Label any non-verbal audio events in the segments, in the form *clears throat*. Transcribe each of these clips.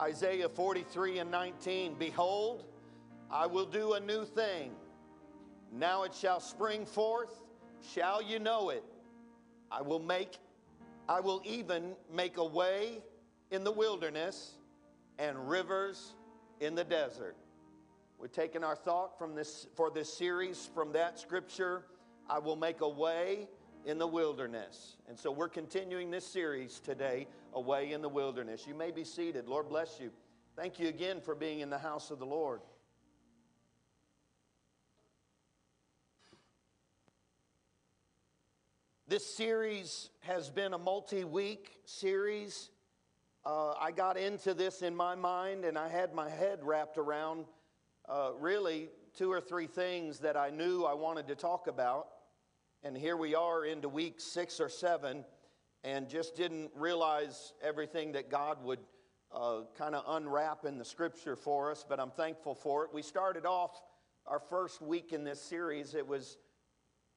Isaiah 43 and 19 Behold, I will do a new thing. Now it shall spring forth. Shall you know it? I will make, I will even make a way in the wilderness and rivers in the desert. We're taking our thought from this for this series from that scripture. I will make a way in the wilderness. And so we're continuing this series today, A Way in the Wilderness. You may be seated. Lord bless you. Thank you again for being in the house of the Lord. This series has been a multi week series. Uh, I got into this in my mind and I had my head wrapped around uh, really two or three things that I knew I wanted to talk about. And here we are into week six or seven and just didn't realize everything that God would uh, kind of unwrap in the scripture for us, but I'm thankful for it. We started off our first week in this series, it was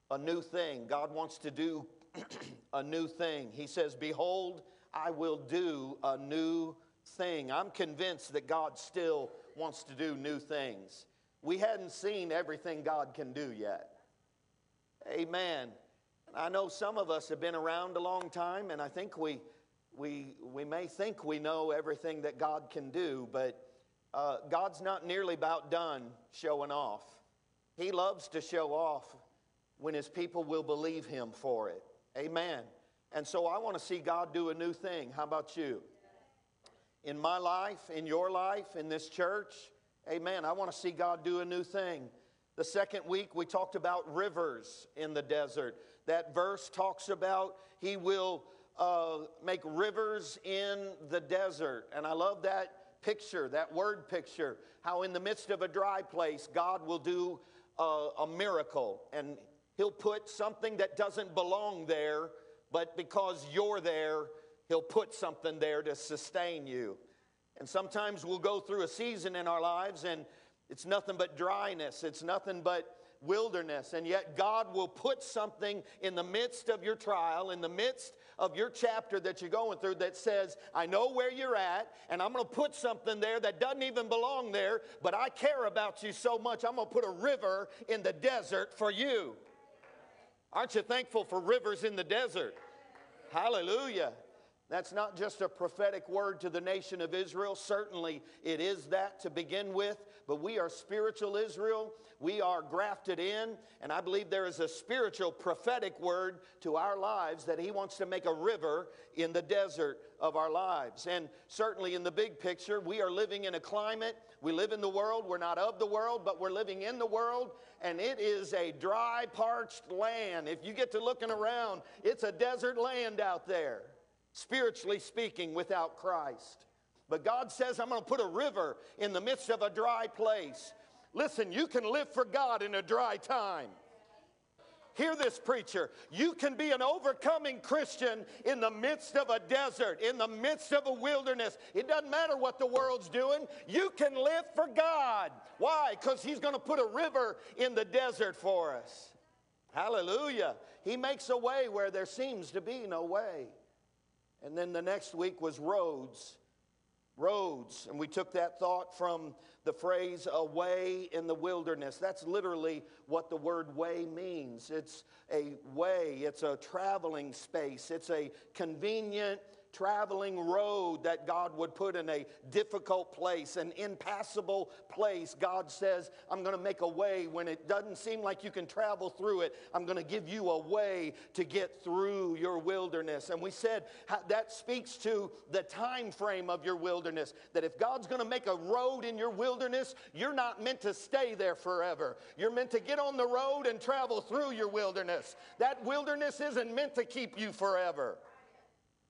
a new thing. God wants to do *clears throat* a new thing. He says, Behold, I will do a new thing. I'm convinced that God still wants to do new things. We hadn't seen everything God can do yet. Amen. I know some of us have been around a long time, and I think we, we, we may think we know everything that God can do, but uh, God's not nearly about done showing off. He loves to show off when his people will believe him for it. Amen. And so I want to see God do a new thing. How about you? In my life, in your life, in this church, amen. I want to see God do a new thing. The second week, we talked about rivers in the desert. That verse talks about he will uh, make rivers in the desert. And I love that picture, that word picture, how in the midst of a dry place, God will do a, a miracle. And He'll put something that doesn't belong there, but because you're there, He'll put something there to sustain you. And sometimes we'll go through a season in our lives and it's nothing but dryness, it's nothing but wilderness. And yet, God will put something in the midst of your trial, in the midst of your chapter that you're going through that says, I know where you're at, and I'm going to put something there that doesn't even belong there, but I care about you so much, I'm going to put a river in the desert for you. Aren't you thankful for rivers in the desert? Hallelujah. That's not just a prophetic word to the nation of Israel. Certainly, it is that to begin with, but we are spiritual Israel. We are grafted in, and I believe there is a spiritual prophetic word to our lives that He wants to make a river in the desert of our lives. And certainly, in the big picture, we are living in a climate. We live in the world. We're not of the world, but we're living in the world, and it is a dry, parched land. If you get to looking around, it's a desert land out there, spiritually speaking, without Christ. But God says, I'm going to put a river in the midst of a dry place. Listen, you can live for God in a dry time. Hear this, preacher. You can be an overcoming Christian in the midst of a desert, in the midst of a wilderness. It doesn't matter what the world's doing. You can live for God. Why? Because He's going to put a river in the desert for us. Hallelujah. He makes a way where there seems to be no way. And then the next week was roads roads. And we took that thought from the phrase a way in the wilderness. That's literally what the word way means. It's a way, it's a traveling space, it's a convenient traveling road that God would put in a difficult place, an impassable place. God says, I'm going to make a way when it doesn't seem like you can travel through it. I'm going to give you a way to get through your wilderness. And we said that speaks to the time frame of your wilderness. That if God's going to make a road in your wilderness, you're not meant to stay there forever. You're meant to get on the road and travel through your wilderness. That wilderness isn't meant to keep you forever.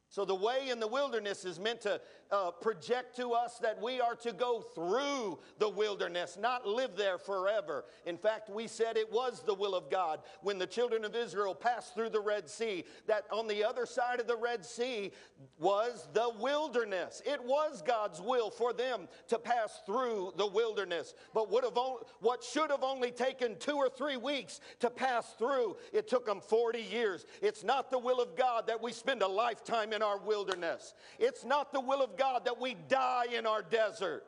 So, the way in the wilderness is meant to uh, project to us that we are to go through the wilderness, not live there forever. In fact, we said it was the will of God when the children of Israel passed through the Red Sea, that on the other side of the Red Sea was the wilderness. It was God's will for them to pass through the wilderness. But would have what should have only taken two or three weeks to pass through, it took them 40 years. It's not the will of God that we spend a lifetime in our wilderness. It's not the will of God that we die in our desert.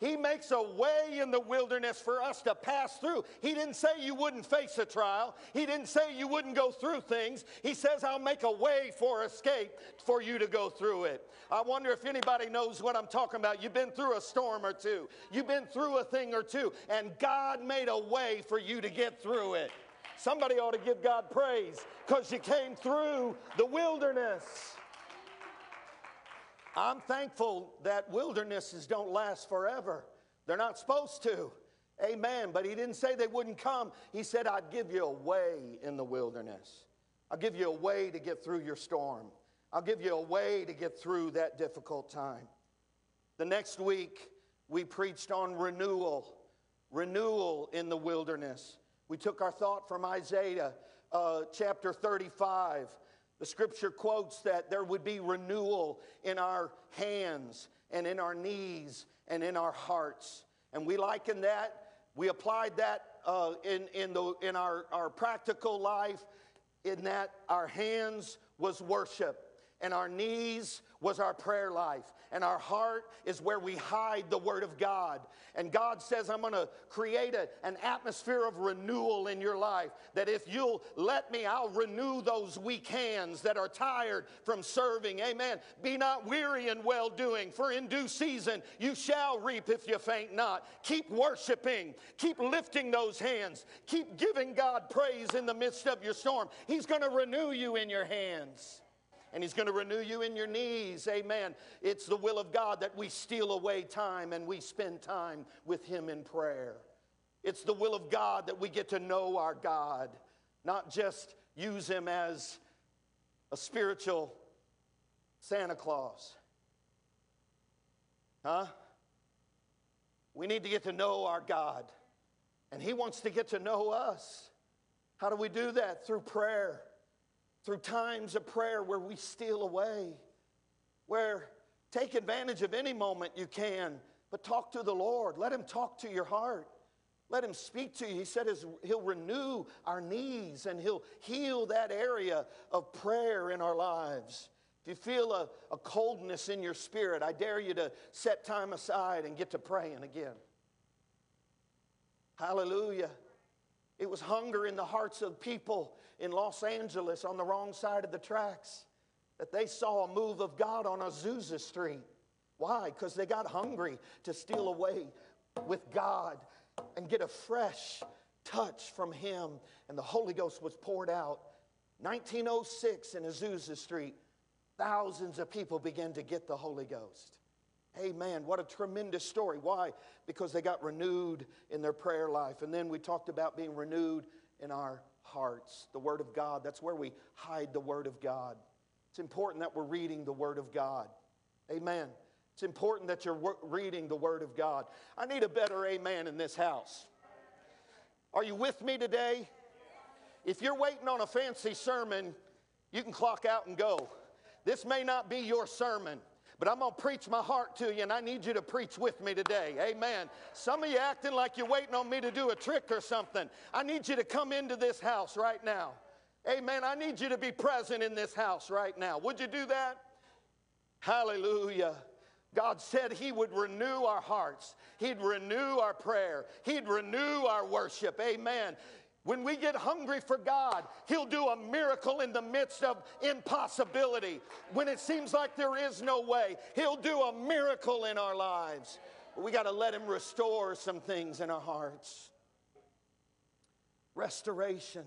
He makes a way in the wilderness for us to pass through. He didn't say you wouldn't face a trial. He didn't say you wouldn't go through things. He says, I'll make a way for escape for you to go through it. I wonder if anybody knows what I'm talking about. You've been through a storm or two, you've been through a thing or two, and God made a way for you to get through it. Somebody ought to give God praise because you came through the wilderness. I'm thankful that wildernesses don't last forever. They're not supposed to. Amen. But he didn't say they wouldn't come. He said, I'd give you a way in the wilderness. I'll give you a way to get through your storm. I'll give you a way to get through that difficult time. The next week, we preached on renewal, renewal in the wilderness. We took our thought from Isaiah uh, chapter 35 the scripture quotes that there would be renewal in our hands and in our knees and in our hearts. And we liken that, we applied that uh, in, in, the, in our, our practical life, in that our hands was worship and our knees was our prayer life and our heart is where we hide the Word of God. And God says, I'm going to create a, an atmosphere of renewal in your life. That if you'll let me, I'll renew those weak hands that are tired from serving. Amen. Be not weary in well doing, for in due season you shall reap if you faint not. Keep worshiping, keep lifting those hands, keep giving God praise in the midst of your storm. He's going to renew you in your hands and He's going to renew you in your knees. Amen. It's the will of God that we steal away time and we spend time with Him in prayer. It's the will of God that we get to know our God, not just use Him as a spiritual Santa Claus. Huh? We need to get to know our God, and He wants to get to know us. How do we do that? Through prayer through times of prayer where we steal away, where take advantage of any moment you can, but talk to the Lord. Let Him talk to your heart. Let Him speak to you. He said He'll renew our knees and He'll heal that area of prayer in our lives. If you feel a, a coldness in your spirit, I dare you to set time aside and get to praying again. Hallelujah. It was hunger in the hearts of people in Los Angeles on the wrong side of the tracks that they saw a move of God on Azusa Street. Why? Because they got hungry to steal away with God and get a fresh touch from Him. And the Holy Ghost was poured out. 1906 in Azusa Street, thousands of people began to get the Holy Ghost. Amen. What a tremendous story. Why? Because they got renewed in their prayer life. And then we talked about being renewed in our hearts. The Word of God, that's where we hide the Word of God. It's important that we're reading the Word of God. Amen. It's important that you're reading the Word of God. I need a better amen in this house. Are you with me today? If you're waiting on a fancy sermon, you can clock out and go. This may not be your sermon. But I'm going to preach my heart to you, and I need you to preach with me today. Amen. Some of you acting like you're waiting on me to do a trick or something. I need you to come into this house right now. Amen. I need you to be present in this house right now. Would you do that? Hallelujah. God said He would renew our hearts. He'd renew our prayer. He'd renew our worship. Amen. When we get hungry for God, He'll do a miracle in the midst of impossibility. When it seems like there is no way, He'll do a miracle in our lives. We got to let Him restore some things in our hearts. Restoration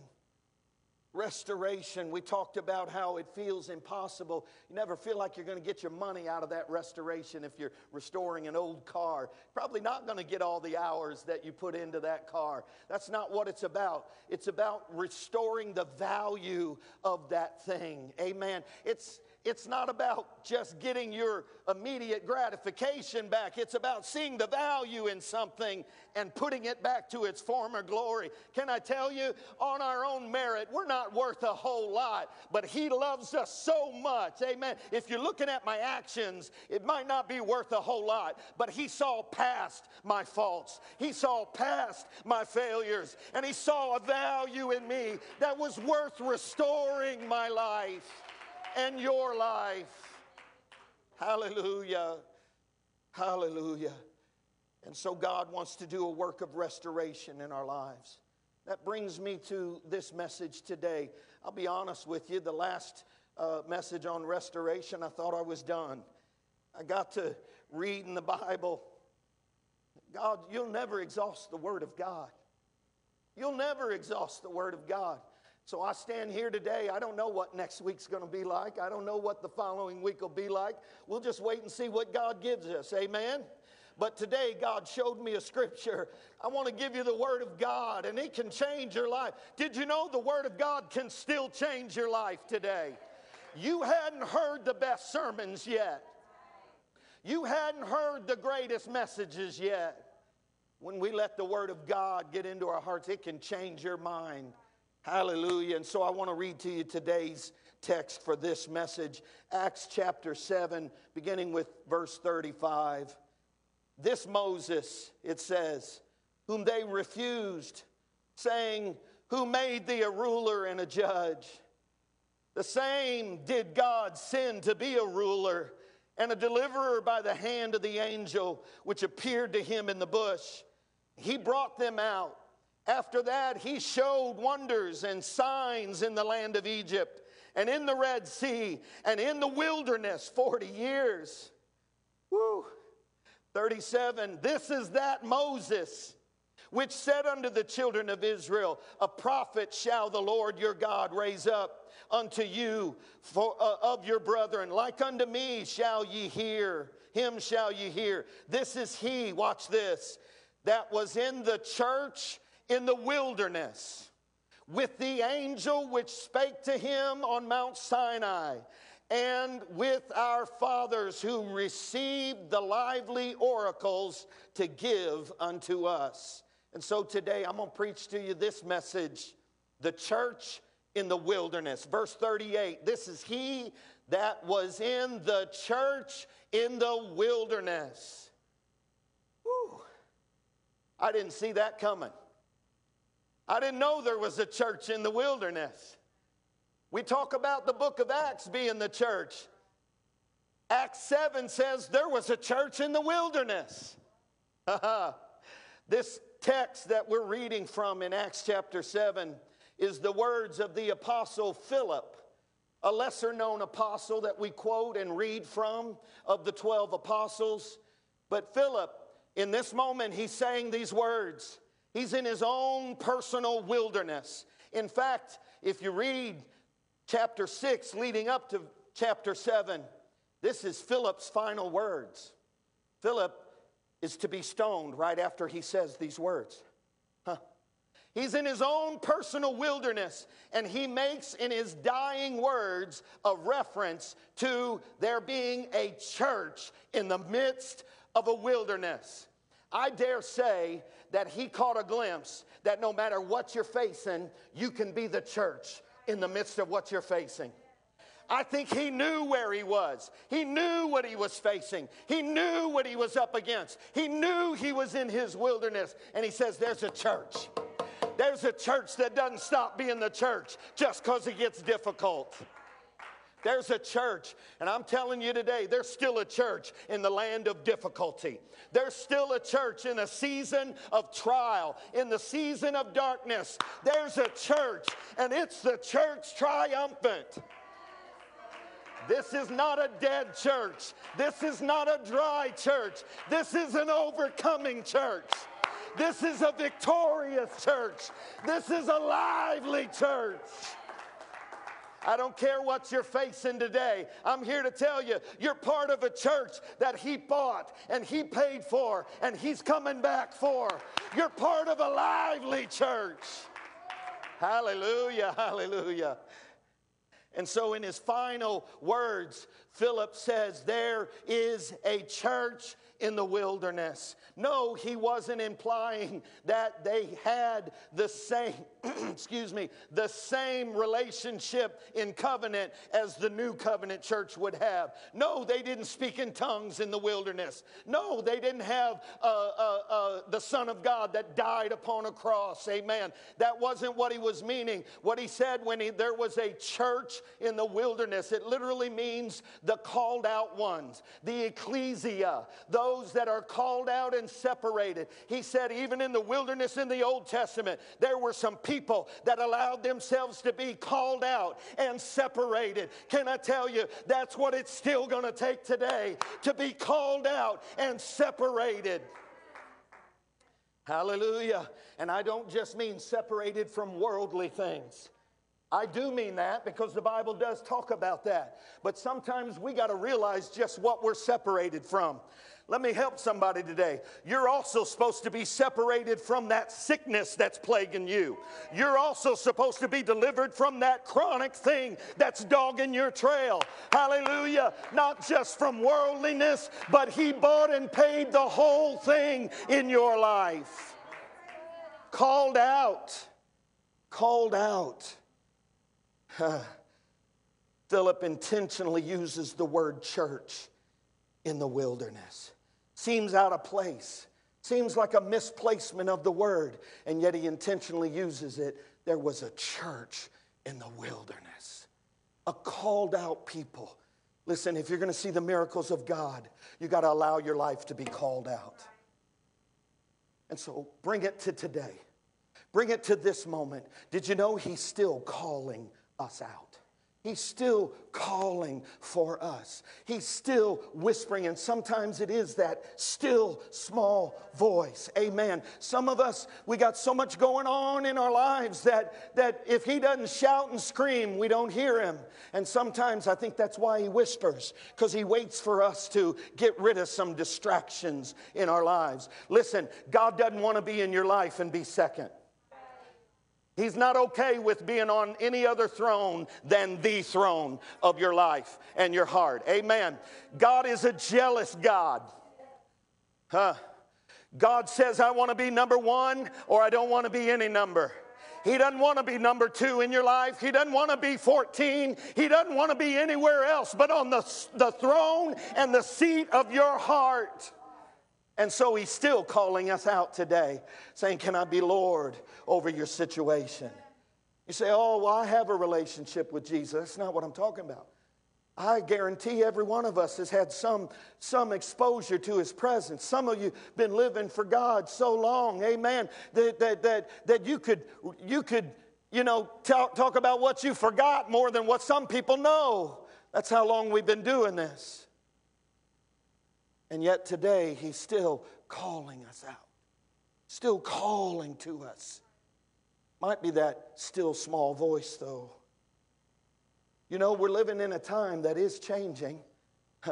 restoration. We talked about how it feels impossible. You never feel like you're going to get your money out of that restoration if you're restoring an old car. Probably not going to get all the hours that you put into that car. That's not what it's about. It's about restoring the value of that thing. Amen. It's it's not about just getting your immediate gratification back. It's about seeing the value in something and putting it back to its former glory. Can I tell you, on our own merit, we're not worth a whole lot, but He loves us so much. Amen. If you're looking at my actions, it might not be worth a whole lot, but He saw past my faults, He saw past my failures, and He saw a value in me that was worth restoring my life and your life. Hallelujah. Hallelujah. And so God wants to do a work of restoration in our lives. That brings me to this message today. I'll be honest with you, the last uh, message on restoration, I thought I was done. I got to reading the Bible. God, you'll never exhaust the Word of God. You'll never exhaust the Word of God. So I stand here today. I don't know what next week's going to be like. I don't know what the following week will be like. We'll just wait and see what God gives us. Amen. But today, God showed me a scripture. I want to give you the Word of God, and it can change your life. Did you know the Word of God can still change your life today? You hadn't heard the best sermons yet, you hadn't heard the greatest messages yet. When we let the Word of God get into our hearts, it can change your mind. Hallelujah. And so I want to read to you today's text for this message Acts chapter 7, beginning with verse 35. This Moses, it says, whom they refused, saying, Who made thee a ruler and a judge? The same did God send to be a ruler and a deliverer by the hand of the angel which appeared to him in the bush. He brought them out. After that, he showed wonders and signs in the land of Egypt and in the Red Sea and in the wilderness 40 years. Woo! 37 This is that Moses which said unto the children of Israel, A prophet shall the Lord your God raise up unto you for, uh, of your brethren, like unto me shall ye hear, him shall ye hear. This is he, watch this, that was in the church in the wilderness with the angel which spake to him on Mount Sinai and with our fathers who received the lively oracles to give unto us. And so today I'm going to preach to you this message the church in the wilderness. Verse 38 this is he that was in the church in the wilderness. Whew. I didn't see that coming. I didn't know there was a church in the wilderness. We talk about the book of Acts being the church. Acts 7 says there was a church in the wilderness. *laughs* this text that we're reading from in Acts chapter 7 is the words of the apostle Philip, a lesser known apostle that we quote and read from of the 12 apostles. But Philip, in this moment, he's saying these words. He's in his own personal wilderness. In fact, if you read chapter 6 leading up to chapter 7, this is Philip's final words. Philip is to be stoned right after he says these words. Huh. He's in his own personal wilderness, and he makes in his dying words a reference to there being a church in the midst of a wilderness. I dare say that he caught a glimpse that no matter what you're facing, you can be the church in the midst of what you're facing. I think he knew where he was. He knew what he was facing. He knew what he was up against. He knew he was in his wilderness. And he says, There's a church. There's a church that doesn't stop being the church just because it gets difficult. There's a church, and I'm telling you today, there's still a church in the land of difficulty. There's still a church in a season of trial, in the season of darkness. There's a church, and it's the church triumphant. This is not a dead church. This is not a dry church. This is an overcoming church. This is a victorious church. This is a lively church. I don't care what you're facing today. I'm here to tell you, you're part of a church that He bought and He paid for and He's coming back for. You're part of a lively church. Hallelujah, *laughs* hallelujah. And so, in his final words, Philip says, There is a church in the wilderness. No, he wasn't implying that they had the same, *clears throat* excuse me, the same relationship in covenant as the new covenant church would have. No, they didn't speak in tongues in the wilderness. No, they didn't have uh, uh, uh, the Son of God that died upon a cross. Amen. That wasn't what he was meaning. What he said when he, there was a church in the wilderness, it literally means the called out ones, the ecclesia, those that are called out and separated. He said, even in the wilderness in the Old Testament, there were some people that allowed themselves to be called out and separated. Can I tell you, that's what it's still going to take today to be called out and separated. Hallelujah. And I don't just mean separated from worldly things. I do mean that because the Bible does talk about that. But sometimes we got to realize just what we're separated from. Let me help somebody today. You're also supposed to be separated from that sickness that's plaguing you. You're also supposed to be delivered from that chronic thing that's dogging your trail. Hallelujah. Not just from worldliness, but He bought and paid the whole thing in your life. Called out. Called out. *sighs* Philip intentionally uses the word church in the wilderness. Seems out of place, seems like a misplacement of the word, and yet he intentionally uses it. There was a church in the wilderness, a called out people. Listen, if you're going to see the miracles of God, you got to allow your life to be called out. And so bring it to today. Bring it to this moment. Did you know he's still calling us out. He's still calling for us. He's still whispering, and sometimes it is that still small voice. Amen. Some of us, we got so much going on in our lives that, that if He doesn't shout and scream, we don't hear Him. And sometimes I think that's why He whispers, because He waits for us to get rid of some distractions in our lives. Listen, God doesn't want to be in your life and be second. He's not okay with being on any other throne than the throne of your life and your heart. Amen. God is a jealous God. Huh? God says, I want to be number one or I don't want to be any number. He doesn't want to be number two in your life. He doesn't want to be 14. He doesn't want to be anywhere else but on the, the throne and the seat of your heart. And so he's still calling us out today, saying, Can I be Lord over your situation? You say, Oh, well, I have a relationship with Jesus. That's not what I'm talking about. I guarantee every one of us has had some, some exposure to his presence. Some of you been living for God so long, amen, that, that, that, that you could, you could, you know, talk, talk about what you forgot more than what some people know. That's how long we've been doing this. And yet today, He's still calling us out, still calling to us. Might be that still small voice, though. You know, we're living in a time that is changing. *laughs*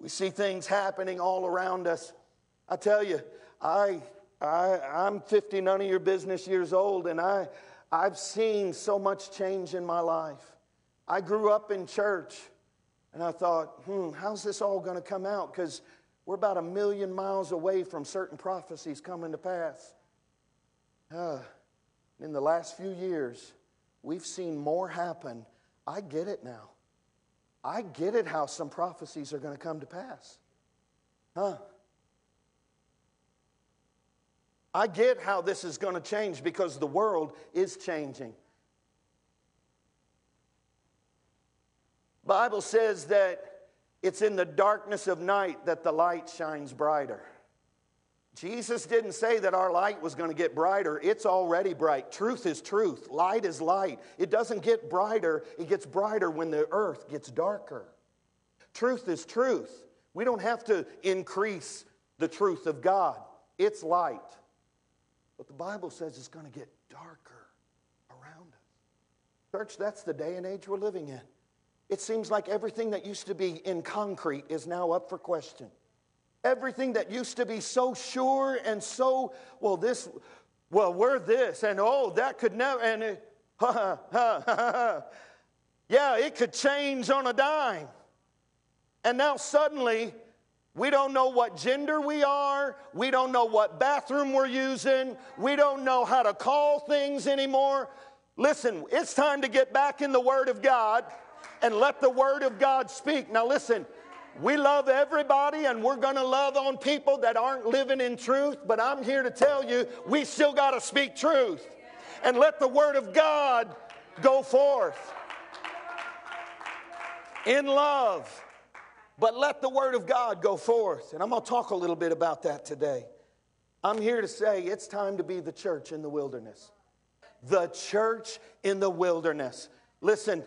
we see things happening all around us. I tell you, I, I, I'm 50, none of your business years old, and I, I've seen so much change in my life. I grew up in church. And I thought, hmm, how's this all going to come out? Because we're about a million miles away from certain prophecies coming to pass. Uh, in the last few years, we've seen more happen. I get it now. I get it how some prophecies are going to come to pass. Huh? I get how this is going to change because the world is changing. Bible says that it's in the darkness of night that the light shines brighter. Jesus didn't say that our light was going to get brighter. It's already bright. Truth is truth. Light is light. It doesn't get brighter, it gets brighter when the earth gets darker. Truth is truth. We don't have to increase the truth of God, it's light. But the Bible says it's going to get darker around us. Church, that's the day and age we're living in. It seems like everything that used to be in concrete is now up for question. Everything that used to be so sure and so, well, this, well, we're this, and oh, that could never, and it, *laughs* ha, ha, ha, ha, yeah, it could change on a dime. And now suddenly, we don't know what gender we are. We don't know what bathroom we're using. We don't know how to call things anymore. Listen, it's time to get back in the Word of God and let the Word of God speak. Now, listen, we love everybody and we're going to love on people that aren't living in truth, but I'm here to tell you we still got to speak truth and let the Word of God go forth. in love. But let the word of God go forth. And I'm going to talk a little bit about that today. I'm here to say it's time to be the church in the wilderness. The church in the wilderness. Listen,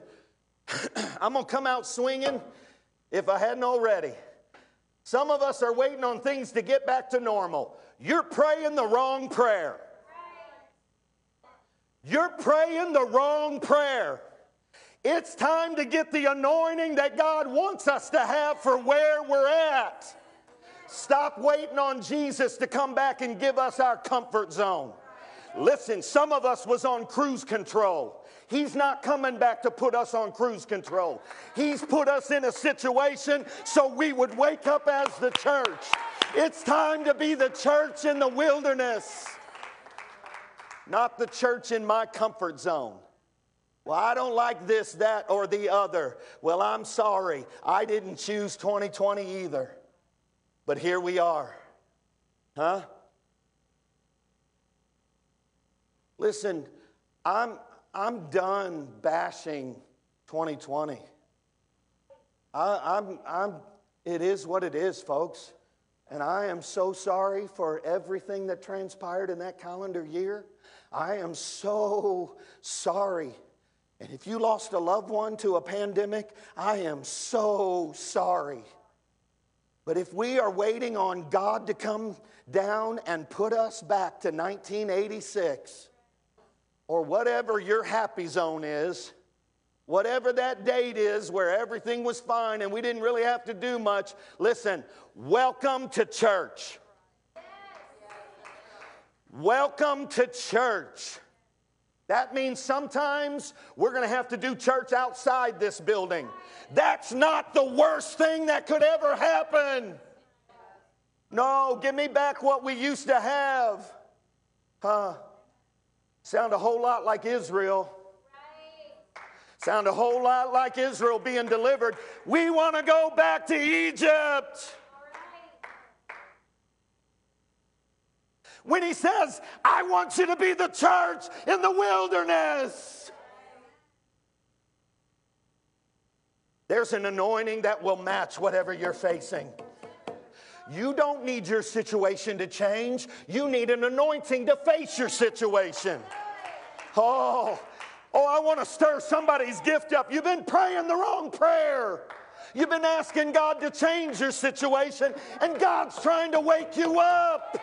*clears throat* I'm going to come out swinging if I hadn't already. Some of us are waiting on things to get back to normal. You're praying the wrong prayer. You're praying the wrong prayer. It's time to get the anointing that God wants us to have for where we're at. Stop waiting on Jesus to come back and give us our comfort zone. Listen, some of us was on cruise control. He's not coming back to put us on cruise control. He's put us in a situation so we would wake up as the church. It's time to be the church in the wilderness, not the church in my comfort zone. Well, I don't like this, that, or the other. Well, I'm sorry. I didn't choose 2020 either. But here we are. Huh? Listen, I'm, I'm done bashing 2020. I, I'm, I'm, it is what it is, folks. And I am so sorry for everything that transpired in that calendar year. I am so sorry. And if you lost a loved one to a pandemic, I am so sorry. But if we are waiting on God to come down and put us back to 1986, or whatever your happy zone is, whatever that date is where everything was fine and we didn't really have to do much, listen, welcome to church. Welcome to church. That means sometimes we're going to have to do church outside this building. That's not the worst thing that could ever happen. No, give me back what we used to have. Huh? Sound a whole lot like Israel. Sound a whole lot like Israel being delivered. We want to go back to Egypt. When he says, I want you to be the church in the wilderness. There's an anointing that will match whatever you're facing. You don't need your situation to change. You need an anointing to face your situation. Oh, oh, I want to stir somebody's gift up. You've been praying the wrong prayer. You've been asking God to change your situation, and God's trying to wake you up.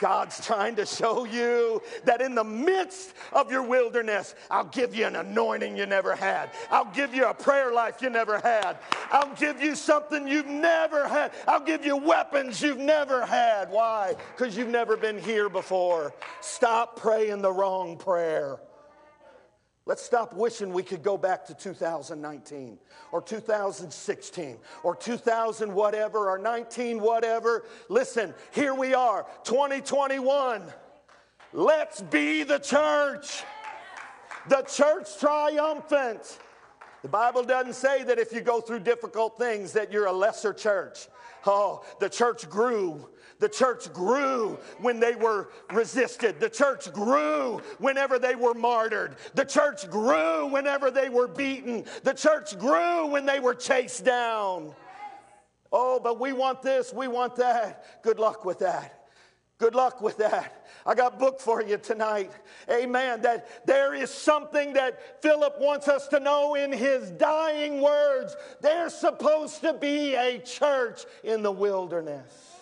God's trying to show you that in the midst of your wilderness, I'll give you an anointing you never had. I'll give you a prayer life you never had. I'll give you something you've never had. I'll give you weapons you've never had. Why? Because you've never been here before. Stop praying the wrong prayer. Let's stop wishing we could go back to 2019 or 2016 or 2000 whatever or 19 whatever. Listen, here we are, 2021. Let's be the church. The church triumphant. The Bible doesn't say that if you go through difficult things that you're a lesser church. Oh, the church grew the church grew when they were resisted. The church grew whenever they were martyred. The church grew whenever they were beaten. The church grew when they were chased down. Oh, but we want this, we want that. Good luck with that. Good luck with that. I got book for you tonight. Amen. That there is something that Philip wants us to know in his dying words. There's supposed to be a church in the wilderness.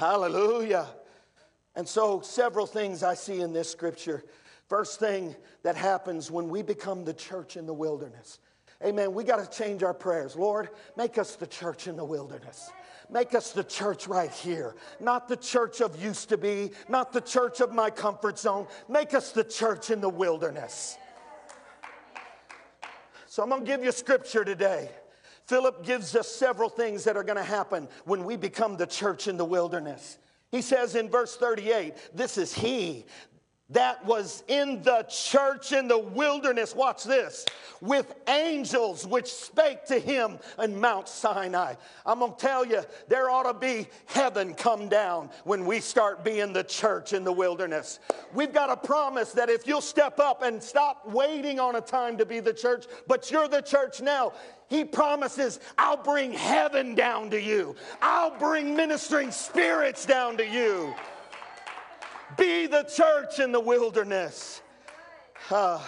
Hallelujah. And so, several things I see in this scripture. First thing that happens when we become the church in the wilderness. Amen. We got to change our prayers. Lord, make us the church in the wilderness. Make us the church right here. Not the church of used to be, not the church of my comfort zone. Make us the church in the wilderness. So I'm going to give you scripture today. Philip gives us several things that are going to happen when we become the church in the wilderness. He says in verse 38, This is He that was in the church in the wilderness. Watch this with angels which spake to him in Mount Sinai. I'm gonna tell you, there ought to be heaven come down when we start being the church in the wilderness. We've got a promise that if you'll step up and stop waiting on a time to be the church, but you're the church now, he promises, I'll bring heaven down to you, I'll bring ministering spirits down to you. Be the church in the wilderness. Uh,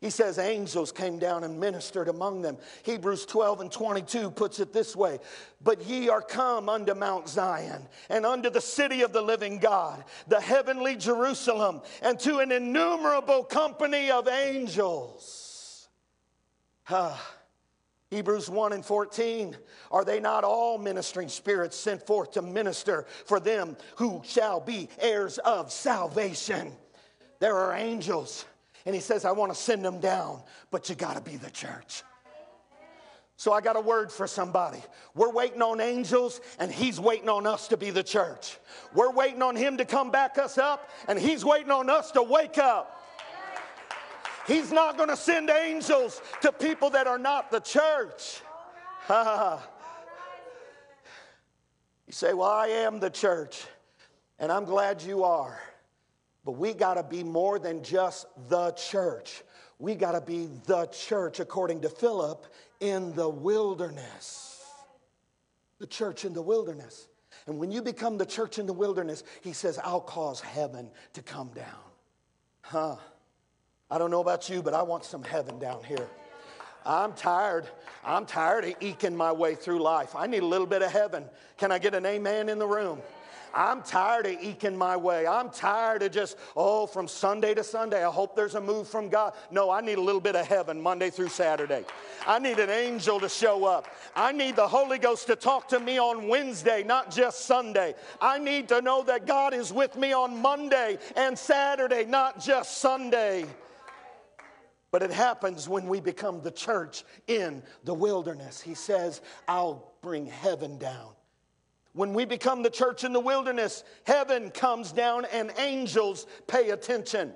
he says angels came down and ministered among them. Hebrews 12 and 22 puts it this way But ye are come unto Mount Zion and unto the city of the living God, the heavenly Jerusalem, and to an innumerable company of angels. Uh, Hebrews 1 and 14. Are they not all ministering spirits sent forth to minister for them who shall be heirs of salvation? There are angels. And he says, I want to send them down, but you got to be the church. So I got a word for somebody. We're waiting on angels, and he's waiting on us to be the church. We're waiting on him to come back us up, and he's waiting on us to wake up. He's not going to send angels to people that are not the church. *laughs* you say, Well, I am the church, and I'm glad you are. But we got to be more than just the church. We got to be the church, according to Philip, in the wilderness. The church in the wilderness. And when you become the church in the wilderness, he says, I'll cause heaven to come down. Huh? I don't know about you, but I want some heaven down here. I'm tired. I'm tired of eking my way through life. I need a little bit of heaven. Can I get an amen in the room? I'm tired of eking my way. I'm tired of just, oh, from Sunday to Sunday, I hope there's a move from God. No, I need a little bit of heaven Monday through Saturday. I need an angel to show up. I need the Holy Ghost to talk to me on Wednesday, not just Sunday. I need to know that God is with me on Monday and Saturday, not just Sunday. But it happens when we become the church in the wilderness. He says, I'll bring heaven down. When we become the church in the wilderness, heaven comes down and angels pay attention.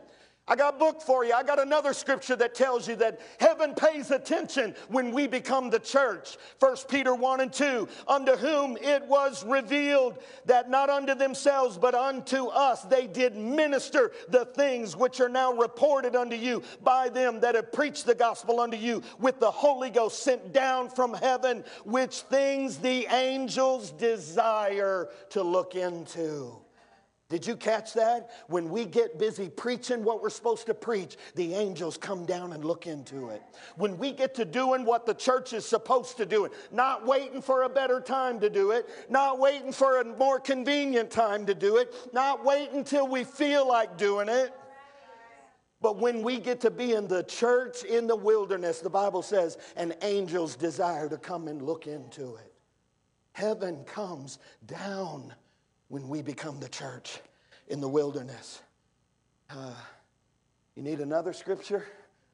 I got a book for you. I got another scripture that tells you that heaven pays attention when we become the church. 1 Peter 1 and 2. Unto whom it was revealed that not unto themselves, but unto us they did minister the things which are now reported unto you by them that have preached the gospel unto you with the Holy Ghost sent down from heaven, which things the angels desire to look into. Did you catch that? When we get busy preaching what we're supposed to preach, the angels come down and look into it. When we get to doing what the church is supposed to do, not waiting for a better time to do it, not waiting for a more convenient time to do it, not waiting until we feel like doing it. But when we get to be in the church in the wilderness, the Bible says, and angels desire to come and look into it. Heaven comes down when we become the church in the wilderness. Uh, you need another scripture?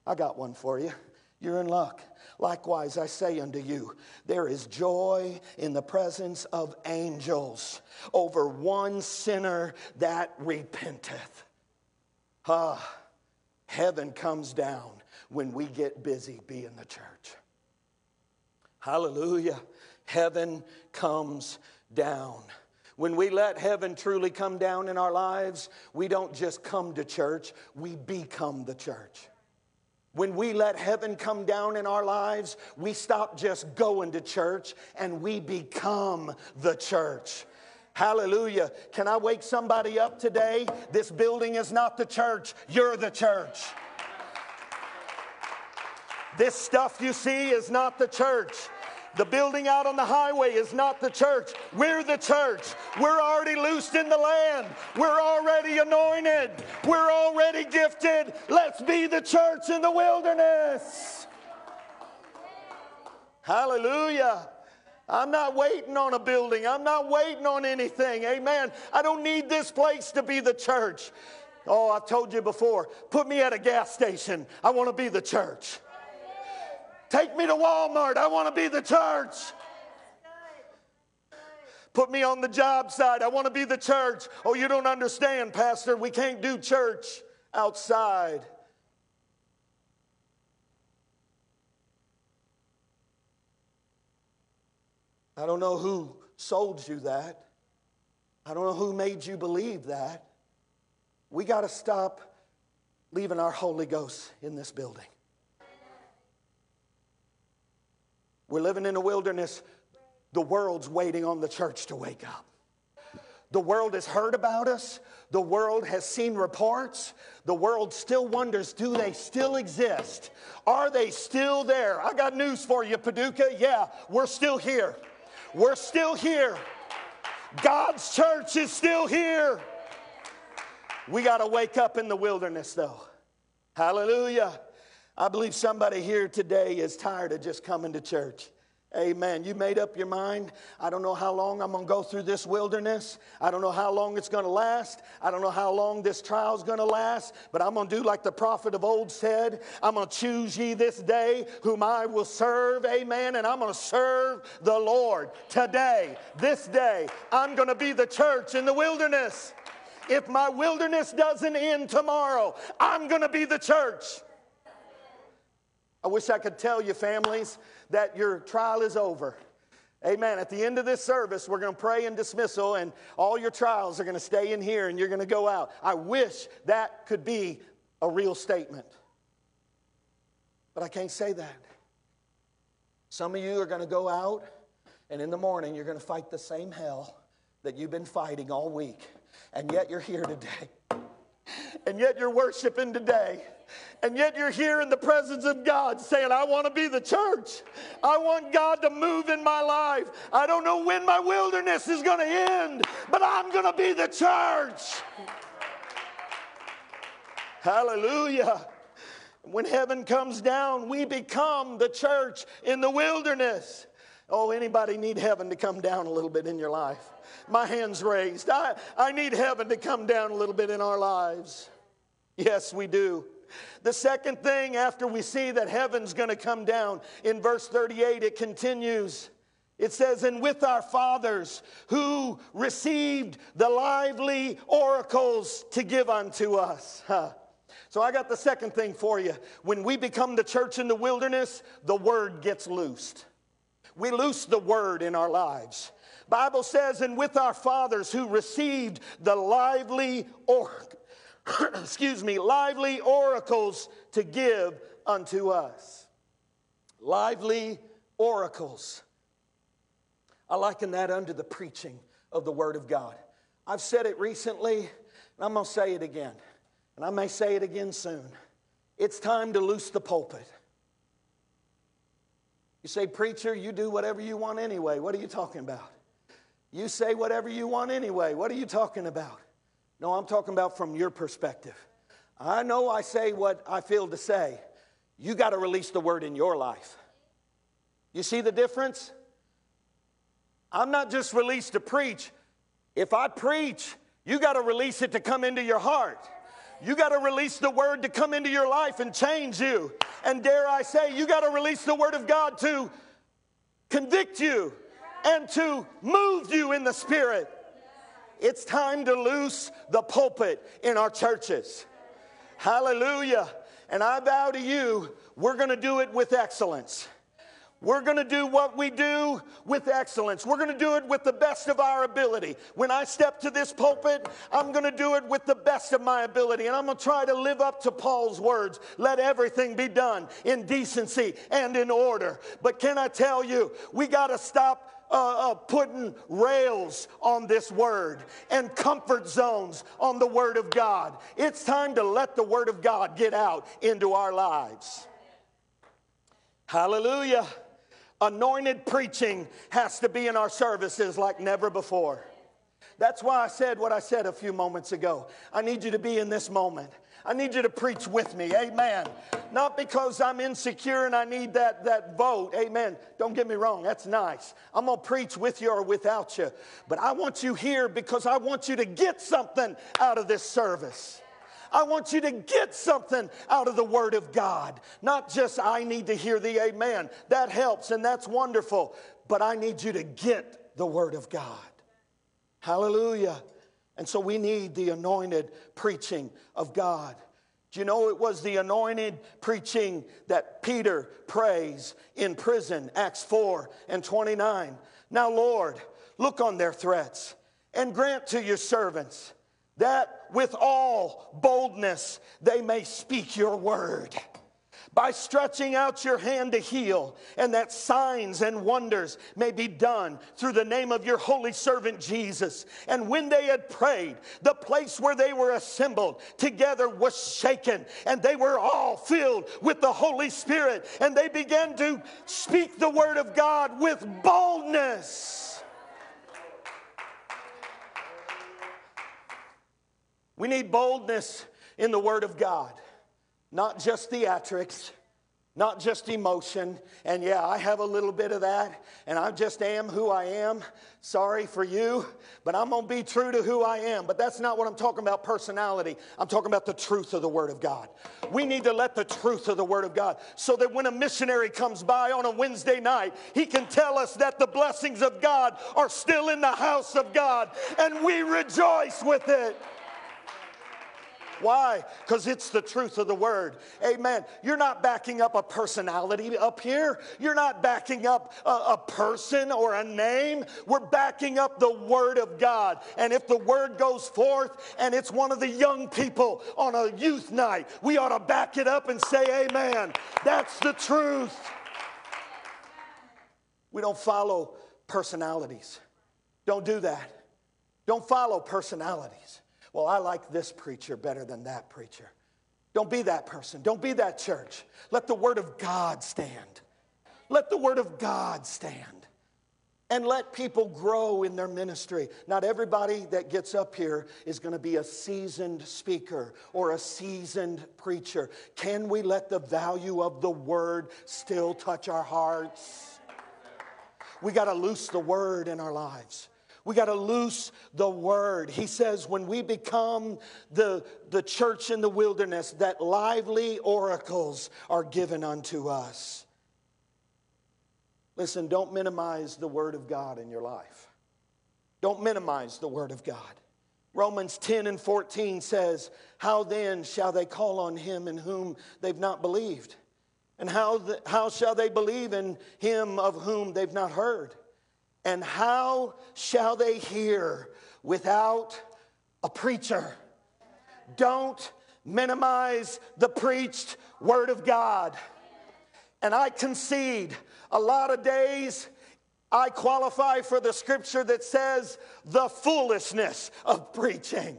I got one for you. You're in luck. Likewise, I say unto you, there is joy in the presence of angels over one sinner that repenteth. Ah, heaven comes down when we get busy being the church. Hallelujah. Heaven comes down. When we let heaven truly come down in our lives, we don't just come to church, we become the church. When we let heaven come down in our lives, we stop just going to church and we become the church. Hallelujah. Can I wake somebody up today? This building is not the church, you're the church. This stuff you see is not the church. The building out on the highway is not the church. We're the church. We're already loosed in the land. We're already anointed. We're already gifted. Let's be the church in the wilderness. Hallelujah. I'm not waiting on a building. I'm not waiting on anything. Amen. I don't need this place to be the church. Oh, I've told you before. Put me at a gas station. I want to be the church. Take me to Walmart. I want to be the church. Put me on the job side. I want to be the church. Oh, you don't understand, Pastor. We can't do church outside. I don't know who sold you that. I don't know who made you believe that. We got to stop leaving our Holy Ghost in this building. We're living in a wilderness. The world's waiting on the church to wake up. The world has heard about us. The world has seen reports. The world still wonders do they still exist? Are they still there? I got news for you, Paducah. Yeah, we're still here. We're still here. God's church is still here. We got to wake up in the wilderness, though. Hallelujah. I believe somebody here today is tired of just coming to church. Amen. You made up your mind. I don't know how long I'm going to go through this wilderness. I don't know how long it's going to last. I don't know how long this trial is going to last. But I'm going to do like the prophet of old said I'm going to choose ye this day whom I will serve. Amen. And I'm going to serve the Lord today, this day. I'm going to be the church in the wilderness. If my wilderness doesn't end tomorrow, I'm going to be the church. I wish I could tell you, families, that your trial is over. Amen. At the end of this service, we're going to pray in dismissal, and all your trials are going to stay in here and you're going to go out. I wish that could be a real statement. But I can't say that. Some of you are going to go out, and in the morning, you're going to fight the same hell that you've been fighting all week, and yet you're here today *laughs* and yet you're worshiping today. And yet you're here in the presence of God saying, I want to be the church. I want God to move in my life. I don't know when my wilderness is going to end, but I'm going to be the church. Hallelujah. When heaven comes down, we become the church in the wilderness. Oh, anybody need heaven to come down a little bit in your life? My hand's raised. I, I need heaven to come down a little bit in our lives. Yes, we do. The second thing, after we see that heaven's going to come down, in verse 38, it continues. It says, And with our fathers who received the lively oracles to give unto us. Huh. So I got the second thing for you. When we become the church in the wilderness, the word gets loosed. We loose the word in our lives. Bible says, and with our fathers who received the lively or *clears throat* excuse me, lively oracles to give unto us. Lively oracles. I liken that unto the preaching of the Word of God. I've said it recently, and I'm going to say it again, and I may say it again soon. It's time to loose the pulpit. You say, Preacher, you do whatever you want anyway. What are you talking about? You say whatever you want anyway. What are you talking about? No, I'm talking about from your perspective. I know I say what I feel to say. You got to release the word in your life. You see the difference? I'm not just released to preach. If I preach, you got to release it to come into your heart. You got to release the word to come into your life and change you. And dare I say, you got to release the word of God to convict you and to move you in the spirit. It's time to loose the pulpit in our churches. Hallelujah. And I vow to you, we're going to do it with excellence. We're going to do what we do with excellence. We're going to do it with the best of our ability. When I step to this pulpit, I'm going to do it with the best of my ability. And I'm going to try to live up to Paul's words let everything be done in decency and in order. But can I tell you, we got to stop uh, uh, putting rails on this word and comfort zones on the word of God. It's time to let the word of God get out into our lives. Hallelujah. Anointed preaching has to be in our services like never before. That's why I said what I said a few moments ago. I need you to be in this moment. I need you to preach with me. Amen. Not because I'm insecure and I need that, that vote. Amen. Don't get me wrong. That's nice. I'm going to preach with you or without you. But I want you here because I want you to get something out of this service. I want you to get something out of the Word of God. Not just, I need to hear the amen. That helps and that's wonderful. But I need you to get the Word of God. Hallelujah. And so we need the anointed preaching of God. Do you know it was the anointed preaching that Peter prays in prison, Acts 4 and 29? Now, Lord, look on their threats and grant to your servants that with all boldness they may speak your word by stretching out your hand to heal, and that signs and wonders may be done through the name of your holy servant Jesus. And when they had prayed, the place where they were assembled together was shaken, and they were all filled with the Holy Spirit, and they began to speak the word of God with boldness. We need boldness in the word of God not just theatrics, not just emotion. And yeah, I have a little bit of that, and I just am who I am. Sorry for you, but I'm going to be true to who I am. But that's not what I'm talking about personality. I'm talking about the truth of the Word of God. We need to let the truth of the Word of God so that when a missionary comes by on a Wednesday night, he can tell us that the blessings of God are still in the house of God, and we rejoice with it. Why? Because it's the truth of the word. Amen. You're not backing up a personality up here. You're not backing up a, a, person or a name. We're backing up the word of God. And if the word goes forth and it's one of the young people on a youth night, we ought to back it up and say, Amen. That's the truth. We don't follow personalities. Don't do that. Don't follow personalities. Well, I like this preacher better than that preacher. Don't be that person. Don't be that church. Let the Word of God stand. Let the Word of God stand. And let people grow in their ministry. Not everybody that gets up here is going to be a seasoned speaker or a seasoned preacher. Can we let the value of the Word still touch our hearts? We got to loose the Word in our lives. We got to loose the word. He says, when we become the, the church in the wilderness, that lively oracles are given unto us. Listen, don't minimize the word of God in your life. Don't minimize the word of God. Romans 10 and 14 says, How then shall they call on him in whom they've not believed? And how, the, how shall they believe in him of whom they've not heard? And how shall they hear without a preacher? Don't minimize the preached word of God. And I concede a lot of days I qualify for the scripture that says the foolishness of preaching.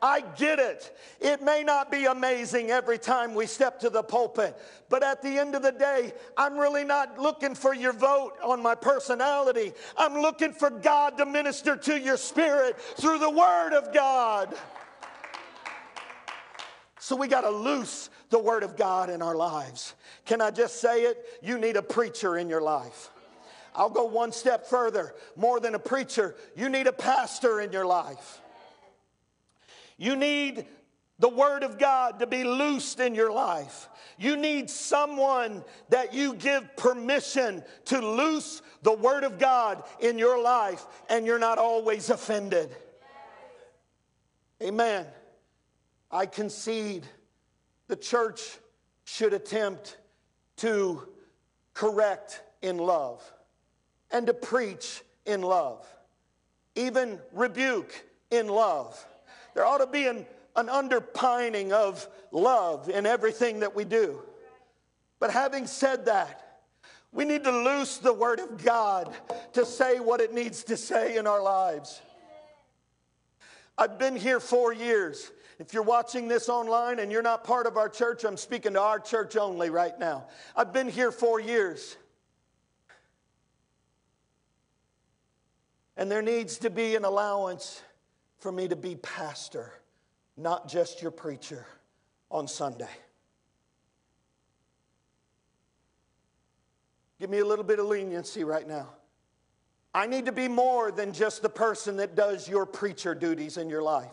I get it. It may not be amazing every time we step to the pulpit, but at the end of the day, I'm really not looking for your vote on my personality. I'm looking for God to minister to your spirit through the Word of God. So we got to loose the Word of God in our lives. Can I just say it? You need a preacher in your life. I'll go one step further. More than a preacher, you need a pastor in your life. You need the Word of God to be loosed in your life. You need someone that you give permission to loose the Word of God in your life, and you're not always offended. Amen. I concede the church should attempt to correct in love and to preach in love, even rebuke in love. There ought to be an, an underpining of love in everything that we do. But having said that, we need to loose the Word of God to say what it needs to say in our lives. I've been here four years. If you're watching this online and you're not part of our church, I'm speaking to our church only right now. I've been here four years. And there needs to be an allowance for me to be pastor, not just your preacher on Sunday. Give me a little bit of leniency right now. I need to be more than just the person that does your preacher duties in your life.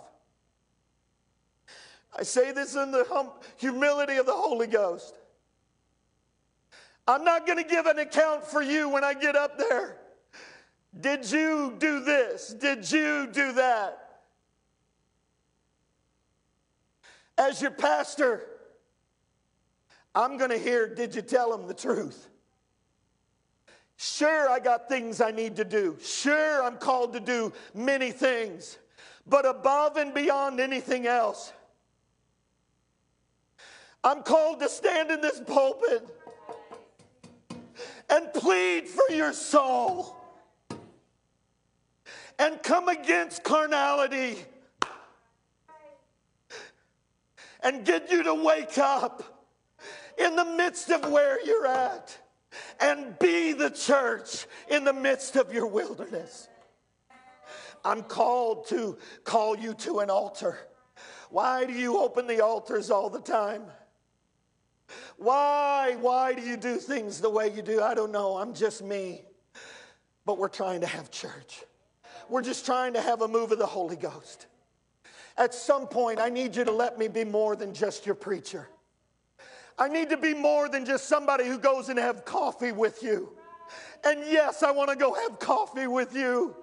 I say this in the hum- humility of the Holy Ghost. I'm not going to give an account for you when I get up there. Did you do this? Did you do that? As your pastor, I'm going to hear, Did you tell him the truth? Sure, I got things I need to do. Sure, I'm called to do many things. But above and beyond anything else, I'm called to stand in this pulpit and plead for your soul and come against carnality and get you to wake up in the midst of where you're at and be the church in the midst of your wilderness. I'm called to call you to an altar. Why do you open the altars all the time? Why, why do you do things the way you do? I don't know. I'm just me. But we're trying to have church. We're just trying to have a move of the Holy Ghost. At some point, I need you to let me be more than just your preacher. I need to be more than just somebody who goes and have coffee with you. And yes, I want to go have coffee with you,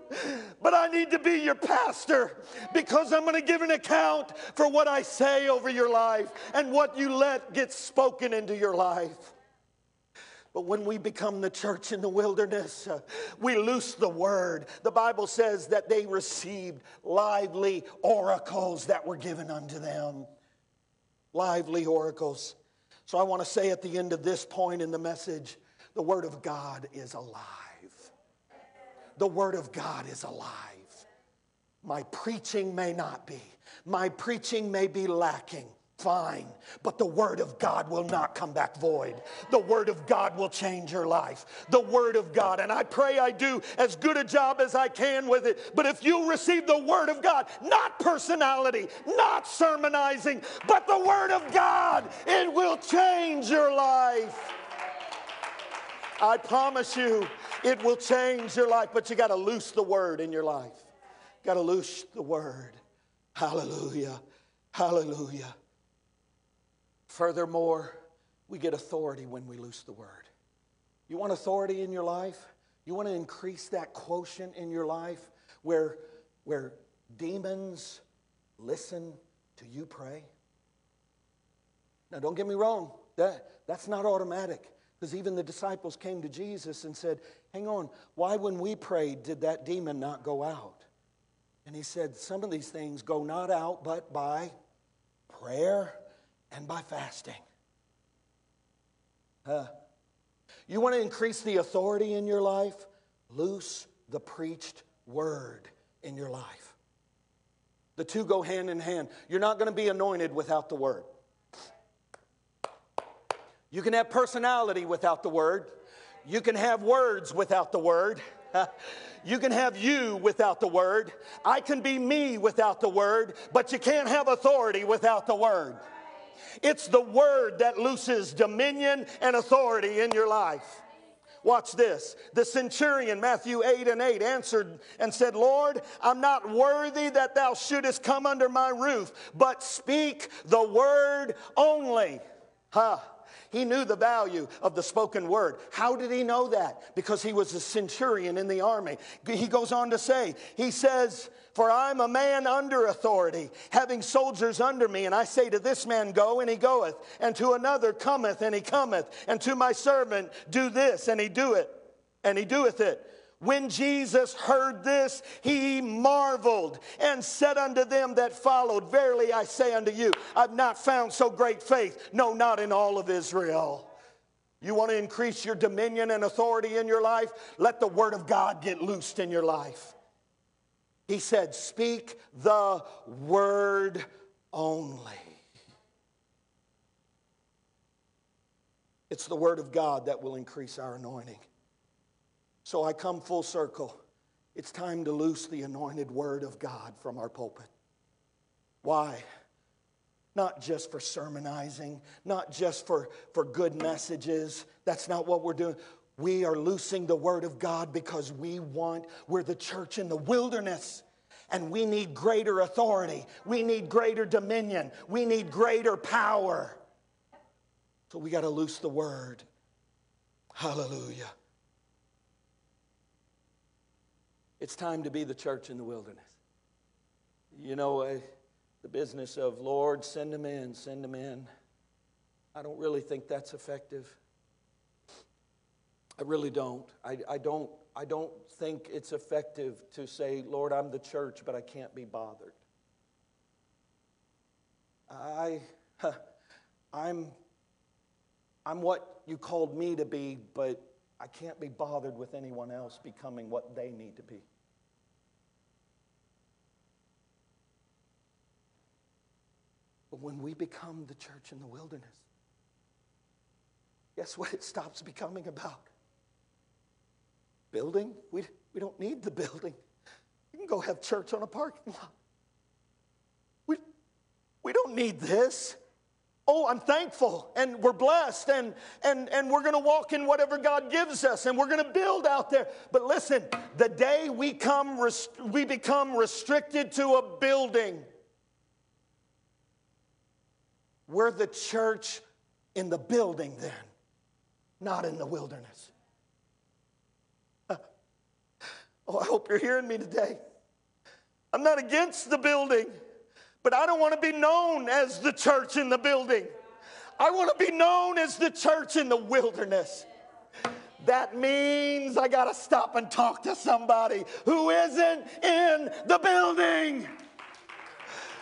but I need to be your pastor because I'm going to give an account for what I say over your life and what you let get spoken into your life. But when we become the church in the wilderness, uh, we loose the word. The Bible says that they received lively oracles that were given unto them. Lively oracles. So I want to say at the end of this point in the message the Word of God is alive. The Word of God is alive. My preaching may not be, my preaching may be lacking. Fine, but the Word of God will not come back void. The Word of God will change your life. The Word of God, and I pray I do as good a job as I can with it. But if you receive the Word of God, not personality, not sermonizing, but the Word of God, it will change your life. I promise you, it will change your life, but you got to loose the word in your life. Got to loose the word. Hallelujah. Hallelujah. Furthermore, we get authority when we loose the word. You want authority in your life? You want to increase that quotient in your life where, where demons listen to you pray? Now, don't get me wrong, that, that's not automatic. Because even the disciples came to Jesus and said, Hang on, why when we prayed did that demon not go out? And he said, Some of these things go not out but by prayer and by fasting. Uh, you want to increase the authority in your life? Loose the preached word in your life. The two go hand in hand. You're not going to be anointed without the word. You can have personality without the word. You can have words without the word. *laughs* You can have you without the word. I can be me without the word, but you can't have authority without the word. It's the word that looses dominion and authority in your life. Watch this. The centurion, Matthew 8 and 8, answered and said, Lord, I'm not worthy that thou shouldest come under my roof, but speak the word only. Huh. He knew the value of the spoken word. How did he know that? Because he was a centurion in the army. He goes on to say, He says, For I'm a man under authority, having soldiers under me. And I say to this man, Go, and he goeth, and to another, Cometh, and he cometh, and to my servant, Do this, and he do it, and he doeth it. When Jesus heard this, he marveled and said unto them that followed, Verily I say unto you, I've not found so great faith, no, not in all of Israel. You want to increase your dominion and authority in your life? Let the word of God get loosed in your life. He said, Speak the word only. It's the word of God that will increase our anointing. So I come full circle. It's time to loose the anointed word of God from our pulpit. Why? Not just for sermonizing, not just for, for good messages. That's not what we're doing. We are loosing the word of God because we want, we're the church in the wilderness and we need greater authority. We need greater dominion. We need greater power. So we got to loose the word. Hallelujah. It's time to be the church in the wilderness. You know, uh, the business of Lord, send them in, send them in. I don't really think that's effective. I really don't. I, I, don't. I don't think it's effective to say, Lord, I'm the church, but I can't be bothered. I, *laughs* I'm, I'm what you called me to be, but I can't be bothered with anyone else becoming what they need to be. But when we become the church in the wilderness, guess what it stops becoming about? Building? We, we don't need the building. You can go have church on a parking lot. We, we don't need this. Oh, I'm thankful and we're blessed and, and, and we're going to walk in whatever God gives us and we're going to build out there. But listen, the day we, come, we become restricted to a building, we're the church in the building then, not in the wilderness. Oh, I hope you're hearing me today. I'm not against the building, but I don't want to be known as the church in the building. I want to be known as the church in the wilderness. That means I got to stop and talk to somebody who isn't in the building.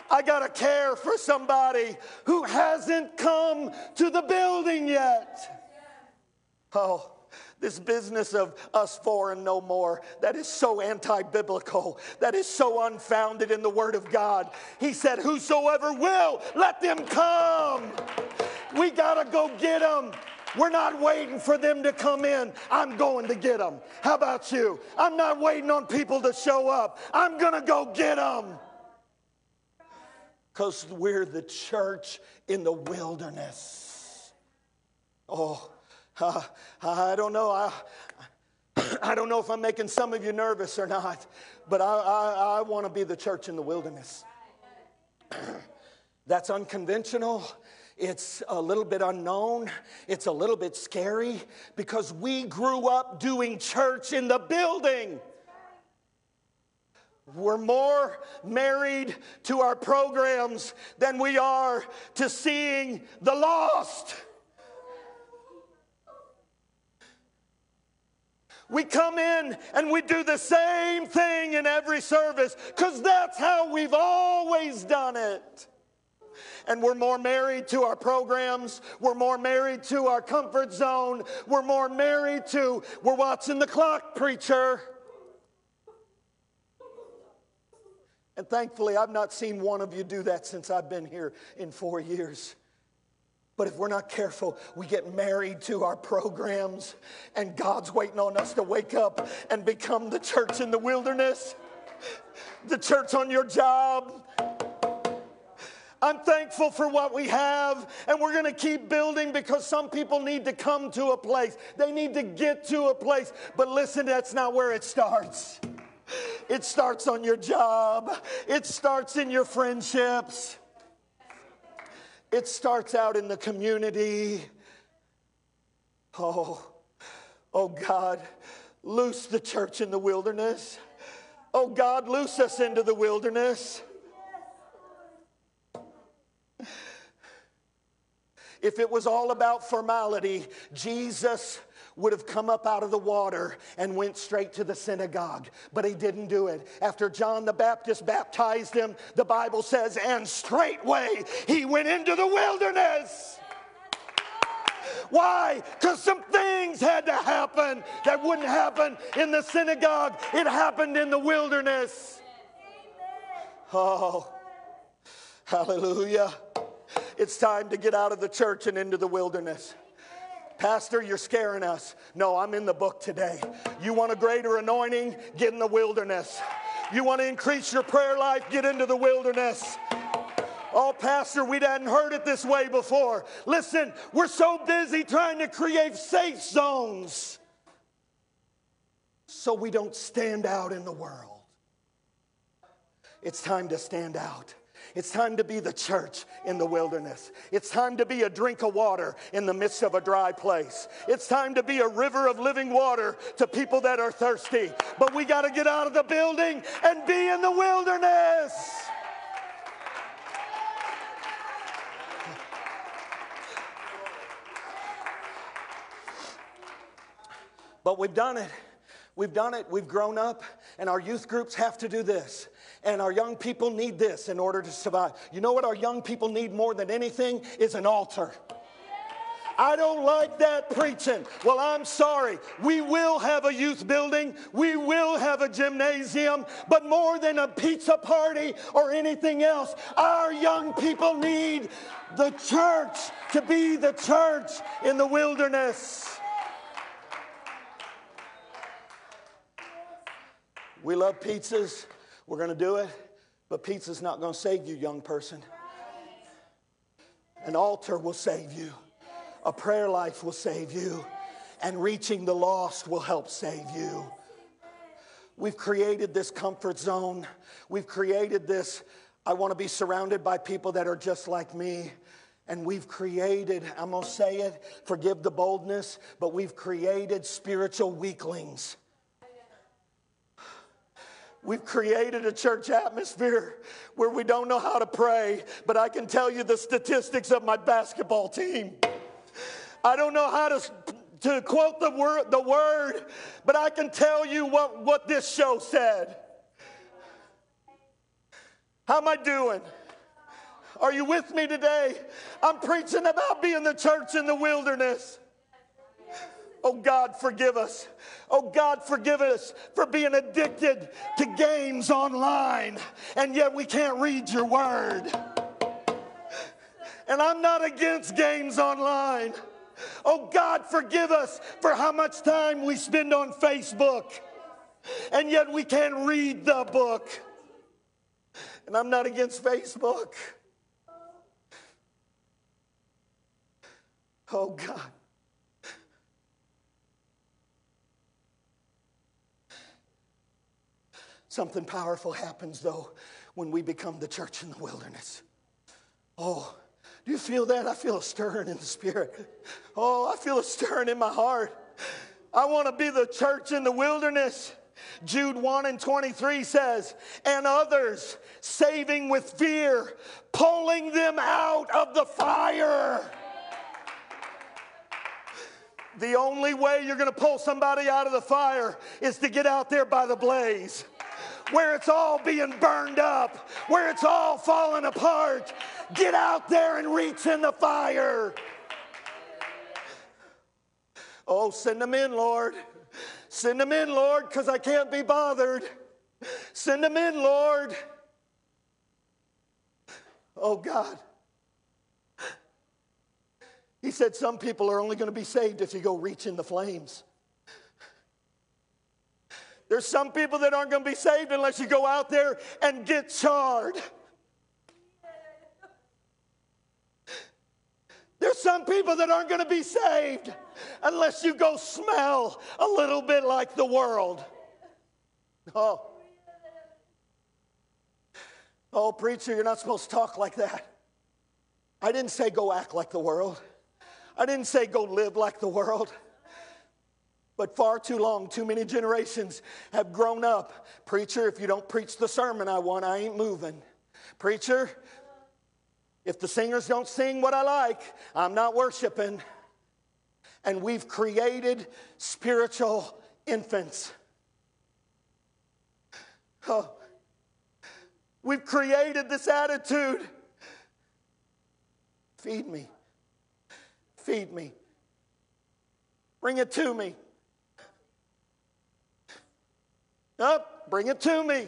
I got to care for somebody who hasn't come to the building yet. Oh, this business of us four and no more, that is so anti biblical. That is so unfounded in the Word of God. He said, Whosoever will, let them come. We got to go get them. We're not waiting for them to come in. I'm going to get them. How about you? I'm not waiting on people to show up. I'm going to go get them because we're the church in the wilderness. Oh, *laughs* uh, I don't know. I, *clears throat* I don't know if I'm making some of you nervous or not, but I, I, I want to be the church in the wilderness. *clears throat* That's unconventional. It's a little bit unknown. It's a little bit scary because we grew up doing church in the building. We're more married to our programs than we are to seeing the lost. We come in and we do the same thing in every service because that's how we've always done it. And we're more married to our programs. We're more married to our comfort zone. We're more married to, we're watching the clock, preacher. And thankfully, I've not seen one of you do that since I've been here in four years. But if we're not careful, we get married to our programs, and God's waiting on us to wake up and become the church in the wilderness, the church on your job. I'm thankful for what we have, and we're going to keep building because some people need to come to a place. They need to get to a place. But listen, that's not where it starts. It starts on your job, it starts in your friendships, it starts out in the community. Oh, oh God, loose the church in the wilderness. Oh God, loose us into the wilderness. If it was all about formality, Jesus would have come up out of the water and went straight to the synagogue, but he didn't do it. After John the Baptist baptized him, the Bible says, and straightway he went into the wilderness. Why? Because some things had to happen that wouldn't happen in the synagogue. It happened in the wilderness. Oh, hallelujah. It's time to get out of the church and into the wilderness. Pastor, you're scaring us. No, I'm in the book today. You want a greater anointing? Get in the wilderness. You want to increase your prayer life? Get into the wilderness. Oh, Pastor, we hadn't heard it this way before. Listen, we're so busy trying to create safe zones so we don't stand out in the world. It's time to stand out. It's time to be the church in the wilderness. It's time to be a drink of water in the midst of a dry place. It's time to be a river of living water to people that are thirsty. But we got to get out of the building and be in the wilderness. But we've done it. We've done it. We've grown up. And our youth groups have to do this. And our young people need this in order to survive. You know what our young people need more than anything is an altar. I don't like that preaching. Well, I'm sorry. We will have a youth building, we will have a gymnasium, but more than a pizza party or anything else, our young people need the church to be the church in the wilderness. We love pizzas. We're going to do it, but pizza's not going to save you, young person. An altar will save you. A prayer life will save you, and reaching the lost will help save you. We've created this comfort zone. We've created this, I want to be surrounded by people that are just like me. And we've created, I'm going to say it, forgive the boldness, but we've created spiritual weaklings. We've created a church atmosphere where we don't know how to pray, but I can tell you the statistics of my basketball team. I don't know how to, to quote the word, the word, but I can tell you what, what this show said. How am I doing? Are you with me today? I'm preaching about being the church in the wilderness. Oh God, forgive us. Oh God, forgive us for being addicted to games online, and yet we can't read your word. And I'm not against games online. Oh God, forgive us for how much time we spend on Facebook and yet we can't read the book. And I'm not against Facebook. Oh God. Something powerful happens though when we become the church in the wilderness. Oh, do you feel that? I feel a stirring in the spirit. Oh, I feel a stirring in my heart. I want to be the church in the wilderness. Jude 1 and 23 says, and others saving with fear, pulling them out of the fire. The only way you're going to pull somebody out of the fire is to get out there by the blaze where it's all being burned up, where it's all falling apart. Get out there and reach in the fire. Oh, send them in, Lord. Send them in, Lord, because I can't be bothered. Send them in, Lord. Oh, God. He said some people are only going to be saved if you go reach in the flames. There's some people that aren't going to be saved unless you go out there and get charred. There's some people that aren't going to be saved unless you go smell a little bit like the world. Oh. Oh, preacher, you're not supposed to talk like that. I didn't say go act like the world. I didn't say go live like the world. But far too long, too many generations have grown up. Preacher, if you don't preach the sermon I want, I ain't moving. Preacher, if the singers don't sing what I like, I'm not worshiping. And we've created spiritual infants. Oh, we've created this attitude feed me, feed me, bring it to me. Up, bring it to me.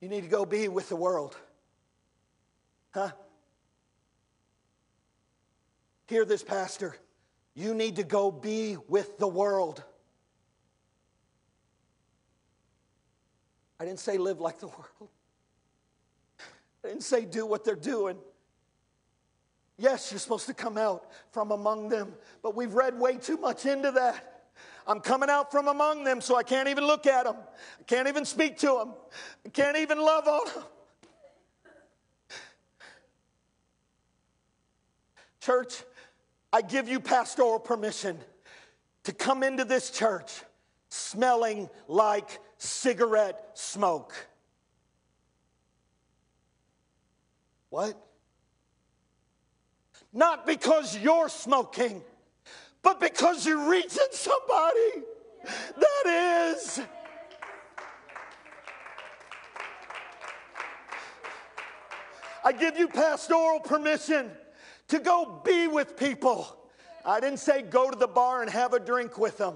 You need to go be with the world. Huh? Hear this, Pastor. You need to go be with the world. I didn't say live like the *laughs* world. I didn't say do what they're doing. Yes, you're supposed to come out from among them, but we've read way too much into that. I'm coming out from among them, so I can't even look at them. I can't even speak to them. I can't even love on them. Church, I give you pastoral permission to come into this church smelling like cigarette smoke. What? Not because you're smoking, but because you're reaching somebody that is. I give you pastoral permission to go be with people. I didn't say go to the bar and have a drink with them.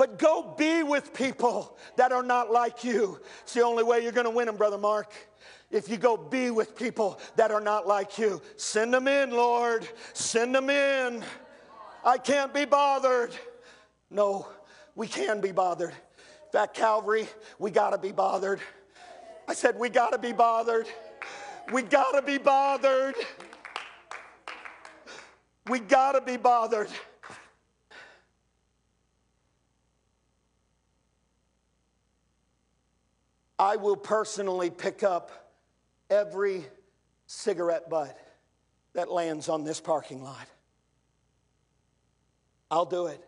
But go be with people that are not like you. It's the only way you're going to win them, Brother Mark. If you go be with people that are not like you, send them in, Lord. Send them in. I can't be bothered. No, we can be bothered. In fact, Calvary, we got to be bothered. I said, we got to be bothered. We got to be bothered. We got to be bothered. I will personally pick up every cigarette butt that lands on this parking lot. I'll do it.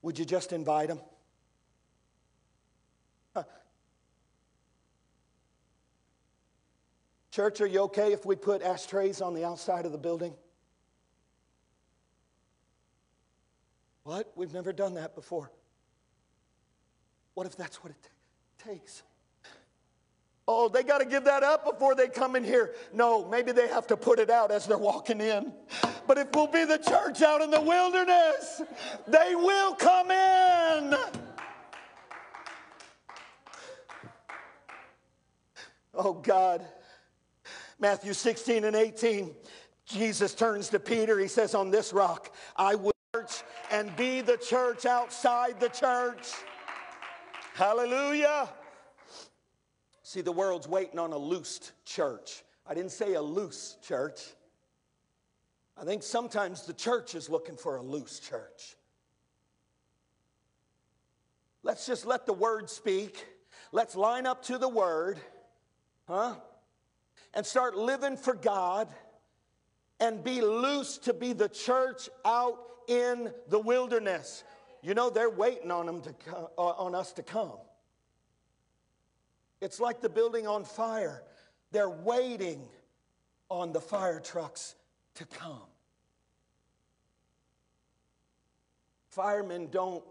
Would you just invite them? Church, are you okay if we put ashtrays on the outside of the building? What? We've never done that before. What if that's what it t- takes? Oh, they got to give that up before they come in here. No, maybe they have to put it out as they're walking in. But if we'll be the church out in the wilderness, they will come in. Oh, God. Matthew 16 and 18, Jesus turns to Peter. He says, On this rock I will church and be the church outside the church. Hallelujah. See, the world's waiting on a loosed church. I didn't say a loose church. I think sometimes the church is looking for a loose church. Let's just let the word speak. Let's line up to the word. Huh? and start living for God and be loose to be the church out in the wilderness. You know, they're waiting on, them to come, uh, on us to come. It's like the building on fire. They're waiting on the fire trucks to come. Firemen don't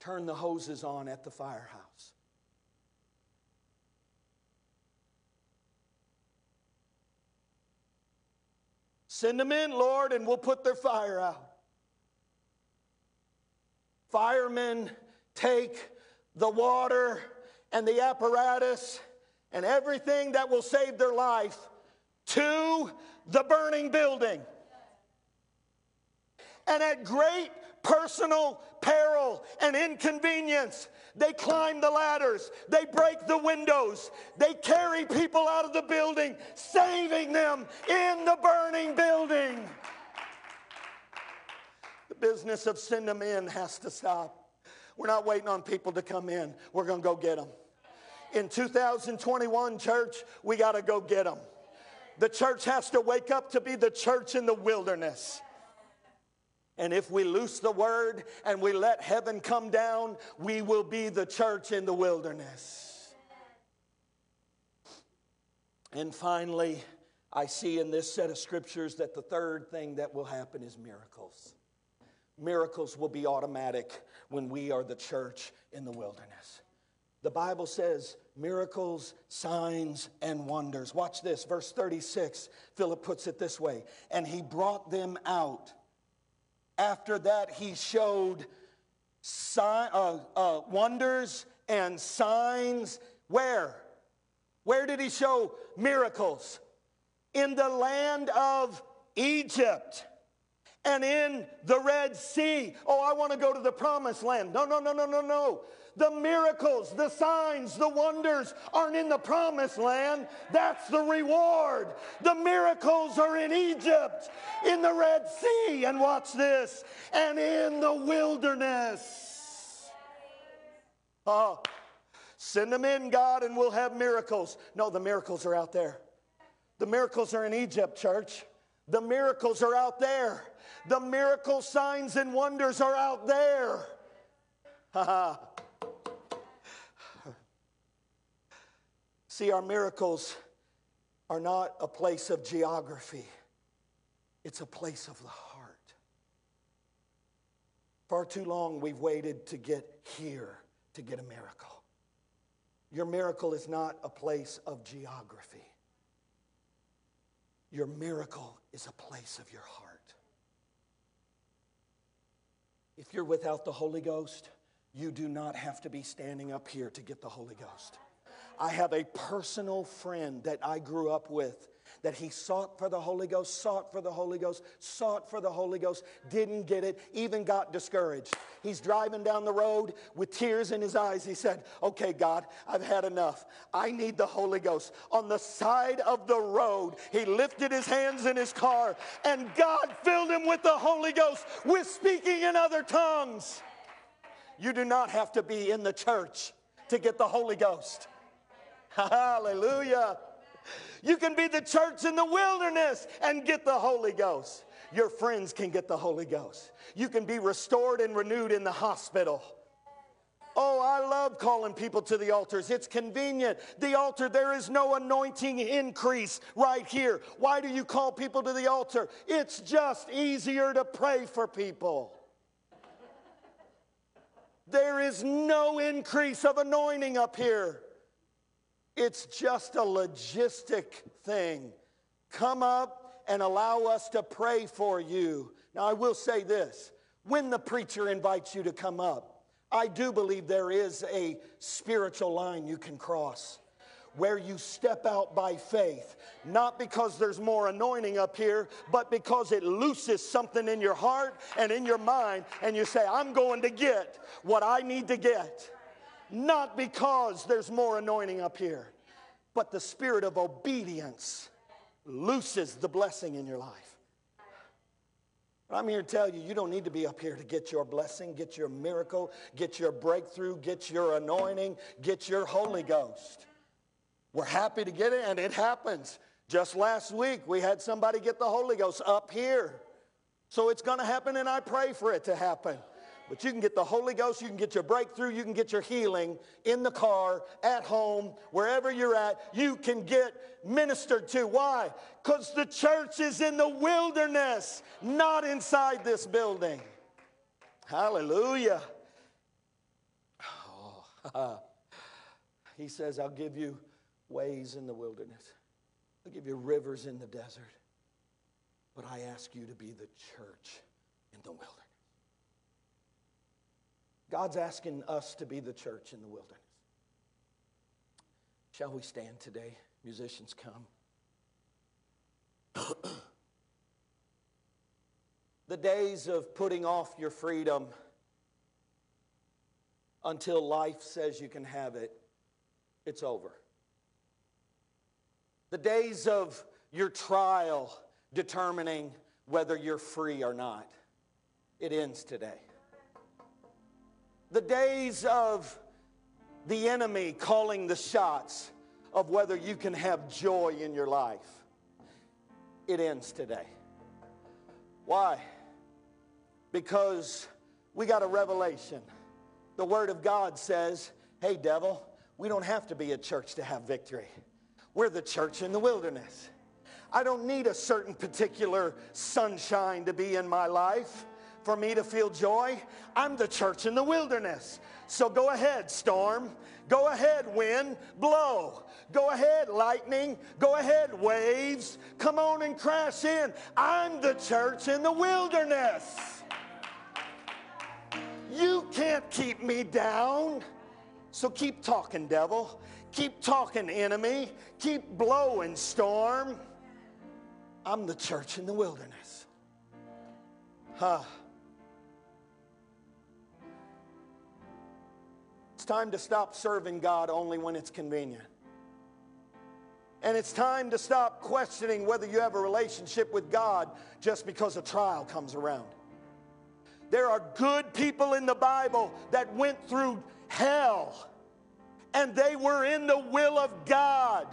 turn the hoses on at the firehouse. Send them in, Lord, and we'll put their fire out. Firemen take the water and the apparatus and everything that will save their life to the burning building. And at great personal peril and inconvenience. They climb the ladders, they break the windows, they carry people out of the building, saving them in the burning building. The business of send them in has to stop. We're not waiting on people to come in, we're going to go get them. In 2021, church, we got to go get them. The church has to wake up to be the church in the wilderness. And if we loose the word and we let heaven come down, we will be the church in the wilderness. And finally, I see in this set of scriptures that the third thing that will happen is miracles. Miracles will be automatic when we are the church in the wilderness. The Bible says miracles, signs, and wonders. Watch this, verse 36. Philip puts it this way And he brought them out after that, he showed sign, uh, uh, wonders and signs. Where? Where did he show miracles? In the land of Egypt and in the Red Sea. Oh, I want to go to the promised land. No, no, no, no, no, no. The miracles, the signs, the wonders aren't in the promised land. That's the reward. The miracles are in Egypt, in the Red Sea, and watch this, and in the wilderness. Oh, send them in, God, and we'll have miracles. No, the miracles are out there. The miracles are in Egypt, church. The miracles are out there. The miracle signs and wonders are out there. *laughs* See, our miracles are not a place of geography, it's a place of the heart. Far too long we've waited to get here to get a miracle. Your miracle is not a place of geography. Your miracle is a place of your heart. If you're without the Holy Ghost, you do not have to be standing up here to get the Holy Ghost. I have a personal friend that I grew up with that he sought for the Holy Ghost, sought for the Holy Ghost, sought for the Holy Ghost, didn't get it, even got discouraged. He's driving down the road with tears in his eyes. He said, Okay, God, I've had enough. I need the Holy Ghost. On the side of the road, he lifted his hands in his car, and God filled him with the Holy Ghost with speaking in other tongues. You do not have to be in the church to get the Holy Ghost. *laughs* Hallelujah. You can be the church in the wilderness and get the Holy Ghost. Your friends can get the Holy Ghost. You can be restored and renewed in the hospital. Oh, I love calling people to the altars. It's convenient. The altar, there is no anointing increase right here. Why do you call people to the altar? It's just easier to pray for people. There is no increase of anointing up here. It's just a logistic thing. Come up and allow us to pray for you. Now, I will say this when the preacher invites you to come up, I do believe there is a spiritual line you can cross where you step out by faith, not because there's more anointing up here, but because it looses something in your heart and in your mind, and you say, I'm going to get what I need to get not because there's more anointing up here, but the spirit of obedience looses the blessing in your life. I'm here to tell you, you don't need to be up here to get your blessing, get your miracle, get your breakthrough, get your anointing, get your Holy Ghost. We're happy to get it, and it happens. Just last week, we had somebody get the Holy Ghost up here. So it's going to happen, and I pray for it to happen. But you can get the Holy Ghost, you can get your breakthrough, you can get your healing in the car, at home, wherever you're at. You can get ministered to. Why? Because the church is in the wilderness, not inside this building. Hallelujah. Oh, *laughs* he says, I'll give you ways in the wilderness, I'll give you rivers in the desert. But I ask you to be the church in the wilderness. God's asking us to be the church in the wilderness. Shall we stand today? Musicians come. *clears throat* the days of putting off your freedom until life says you can have it, it's over. The days of your trial determining whether you're free or not, it ends today the days of the enemy calling the shots of whether you can have joy in your life, it ends today. Why? Because we got a revelation. The Word of God says, hey, devil, we don't have to be a church to have victory. We're the church in the wilderness. I don't need a certain particular sunshine to be in my life for me to feel joy? I'm the church in the wilderness. So go ahead, storm. Go ahead, wind, blow. Go ahead, lightning. Go ahead, waves. Come on and crash in. I'm the church in the wilderness. You can't keep me down. So keep talking, devil. Keep talking, enemy. Keep blowing, storm. I'm the church in the wilderness. Huh. Time to stop serving God only when it's convenient. And it's time to stop questioning whether you have a relationship with God just because a trial comes around. There are good people in the Bible that went through hell and they were in the will of God.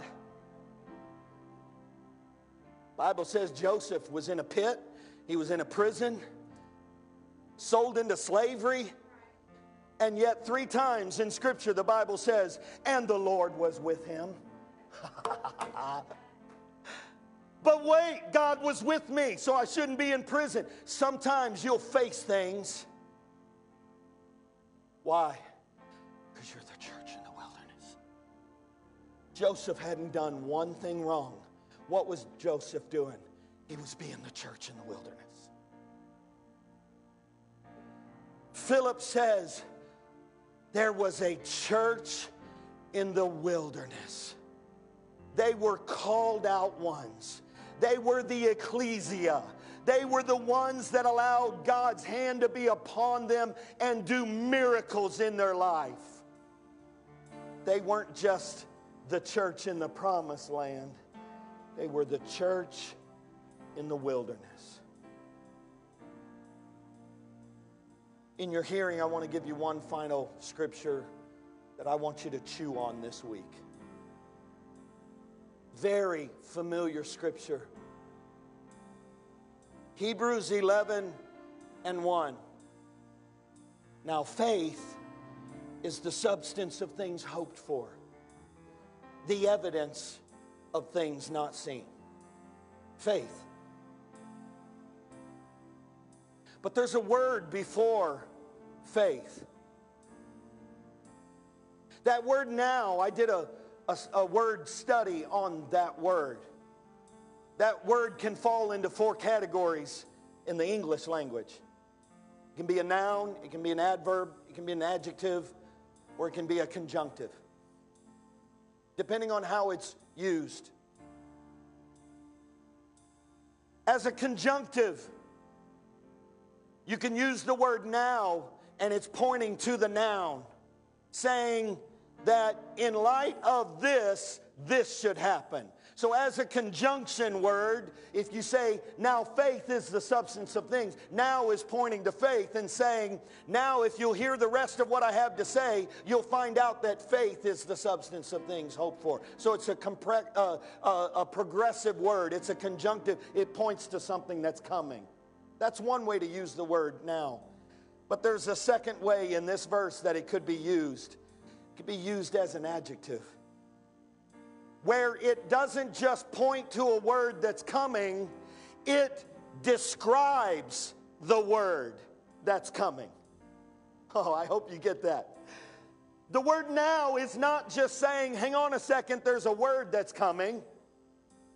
Bible says Joseph was in a pit, he was in a prison, sold into slavery, And yet, three times in Scripture, the Bible says, and the Lord was with him. *laughs* but wait, God was with me, so I shouldn't be in prison. Sometimes you'll face things. Why? Because you're the church in the wilderness. Joseph hadn't done one thing wrong. What was Joseph doing? He was being the church in the wilderness. Philip says, there was a church in the wilderness. They were called out ones. They were the ecclesia. They were the ones that allowed God's hand to be upon them and do miracles in their life. They weren't just the church in the promised land, they were the church in the wilderness. In your hearing, I want to give you one final scripture that I want you to chew on this week. Very familiar scripture. Hebrews 11 and 1. Now, faith is the substance of things hoped for, the evidence of things not seen. Faith. But there's a word before faith. That word now, I did a, a, a, word study on that word. That word can fall into four categories in the English language. It can be a noun, it can be an adverb, it can be an adjective, or it can be a conjunctive, depending on how it's used. As a conjunctive, you can use the word now and it's pointing to the noun, saying that in light of this, this should happen. So, as a conjunction word, if you say, now faith is the substance of things, now is pointing to faith and saying, now if you'll hear the rest of what I have to say, you'll find out that faith is the substance of things hoped for. So, it's a, compre- uh, uh, a progressive word, it's a conjunctive, it points to something that's coming. That's one way to use the word now. But there's a second way in this verse that it could be used. It could be used as an adjective where it doesn't just point to a word that's coming, it describes the word that's coming. Oh, I hope you get that. The word now is not just saying, hang on a second, there's a word that's coming.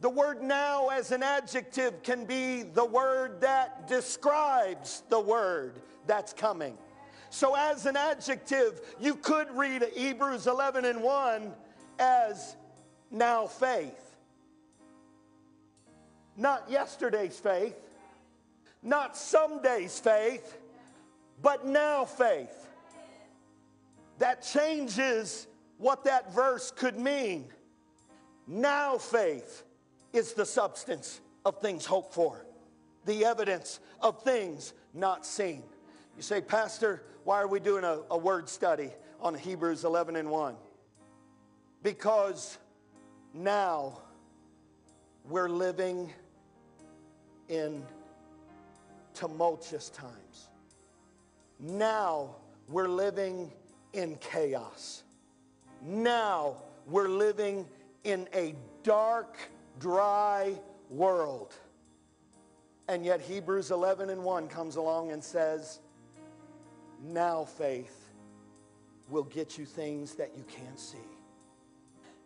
The word now as an adjective can be the word that describes the word that's coming. So, as an adjective, you could read Hebrews 11 and 1 as now faith. Not yesterday's faith, not someday's faith, but now faith. That changes what that verse could mean. Now faith is the substance of things hoped for, the evidence of things not seen. You say, Pastor, why are we doing a, a word study on Hebrews 11 and 1? Because now we're living in tumultuous times. Now we're living in chaos. Now we're living in a dark, dry world. And yet Hebrews 11 and 1 comes along and says, Now faith will get you things that you can't see.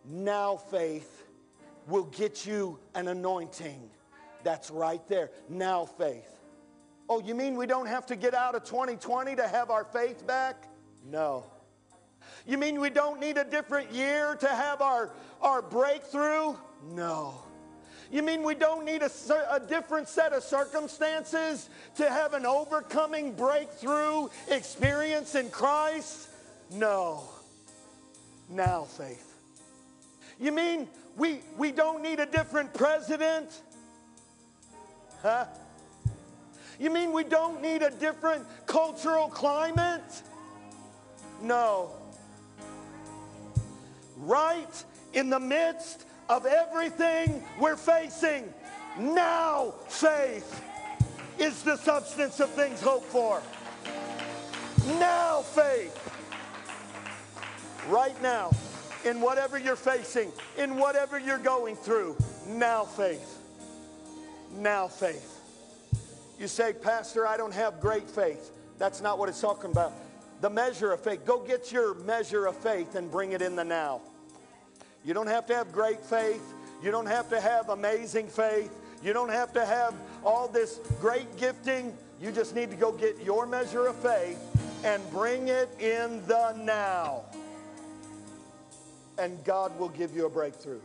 Now faith will get you an anointing that's right there. Now faith. Oh, you mean we don't have to get out of 2020 to have our faith back? No. You mean we don't need a different year to have our, our breakthrough? No. You mean we don't need a, a, different set of circumstances to have an overcoming breakthrough experience in Christ? No. Now, faith. You mean we, we don't need a different president? Huh? You mean we don't need a different cultural climate? No. Right in the midst of everything we're facing, now faith is the substance of things hoped for. Now faith right now, in whatever you're facing, in whatever you're going through. Now faith. Now faith. You say, Pastor, I don't have great faith. That's not what it's talking about. The measure of faith. Go get your measure of faith and bring it in the now. You don't have to have great faith. You don't have to have amazing faith. You don't have to have all this great gifting. You just need to go get your measure of faith and bring it in the now. And God will give you a breakthrough.